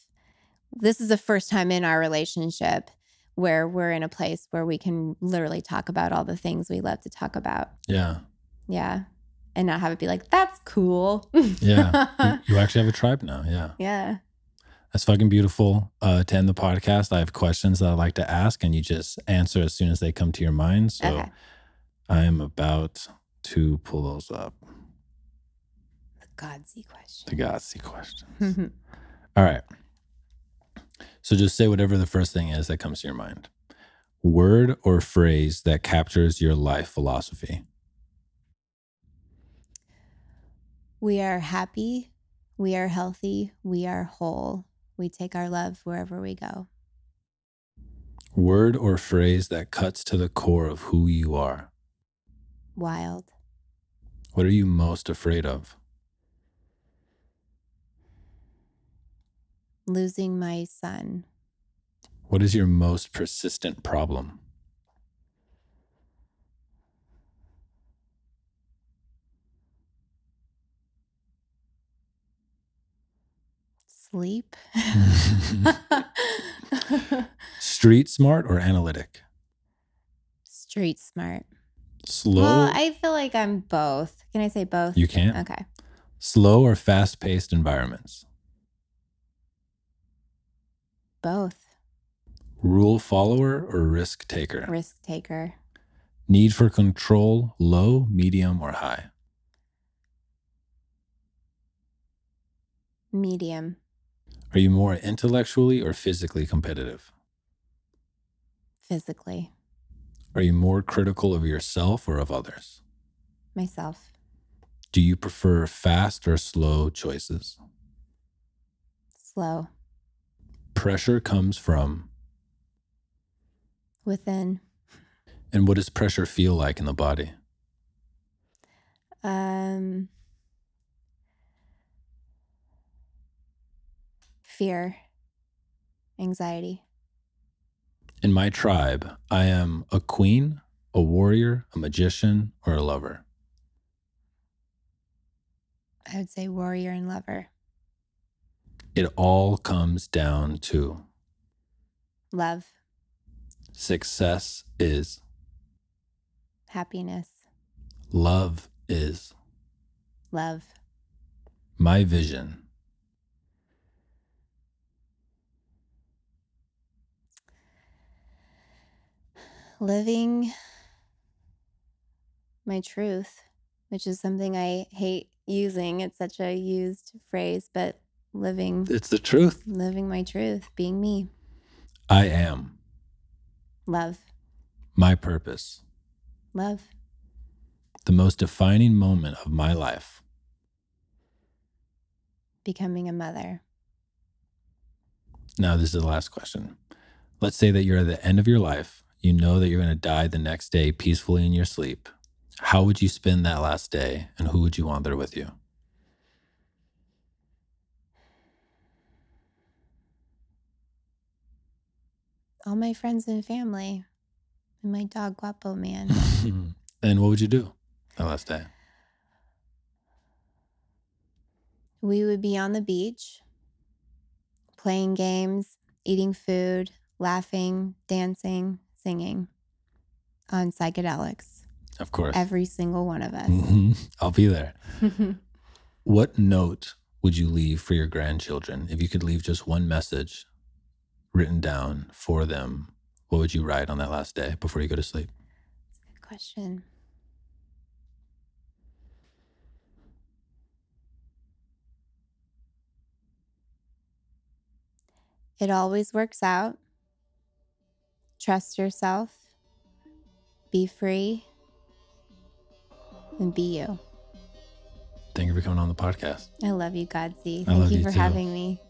this is the first time in our relationship where we're in a place where we can literally talk about all the things we love to talk about Yeah. Yeah. And not have it be like, that's cool. Yeah. you, *laughs* you actually have a tribe now. Yeah. yeah. That's fucking beautiful. Uh, to end the podcast, I have questions that I'd like to ask, and you just answer as soon as they come to your mind. So Okay. I am about to pull those up. Godsey question. The Godsey questions. *laughs* All right. So just say whatever the first thing is that comes to your mind. Word or phrase that captures your life philosophy. we are happy. We are healthy. We are whole. We take our love wherever we go. Word or phrase that cuts to the core of who you are. Wild. What are you most afraid of? Losing my son. What is your most persistent problem? Sleep. *laughs* Street smart or analytic? Street smart. Slow. Well, I feel like I'm both. Can I say both? you can. Okay. Slow or fast paced environments? Both. Rule follower or risk taker? Risk taker. Need for control, low, medium, or high? Medium. Are you more intellectually or physically competitive? Physically. Are you more critical of yourself or of others? Myself. Do you prefer fast or slow choices? Slow. Pressure comes from, Within. and what does pressure feel like in the body? Um. Fear. Anxiety. In my tribe, I am a queen, a warrior, a magician, or a lover. I would say warrior and lover. It all comes down to Love. success is, Happiness. love is, Love. my vision. Living my truth, which is something I hate using. It's such a used phrase, but living It's the truth. living my truth, being me. I am Love. my purpose. Love. The most defining moment of my life. Becoming a mother. Now, this is the last question. Let's say that you're at the end of your life. You know that you're going to die the next day peacefully in your sleep. How would you spend that last day and who would you want there with you? All my friends and family. And my dog Guapo man. *laughs* and what would you do that last day? we would be on the beach, playing games, eating food, laughing, dancing, singing on psychedelics. Of course. Every single one of us. Mhm. I'll be there. *laughs* What note would you leave for your grandchildren? If you could leave just one message written down for them, what would you write on that last day before you go to sleep? Good question. It always works out. Trust yourself. Be free. And be you. Thank you for coming on the podcast. I love you, Godsey. Thank love you you for too. having me.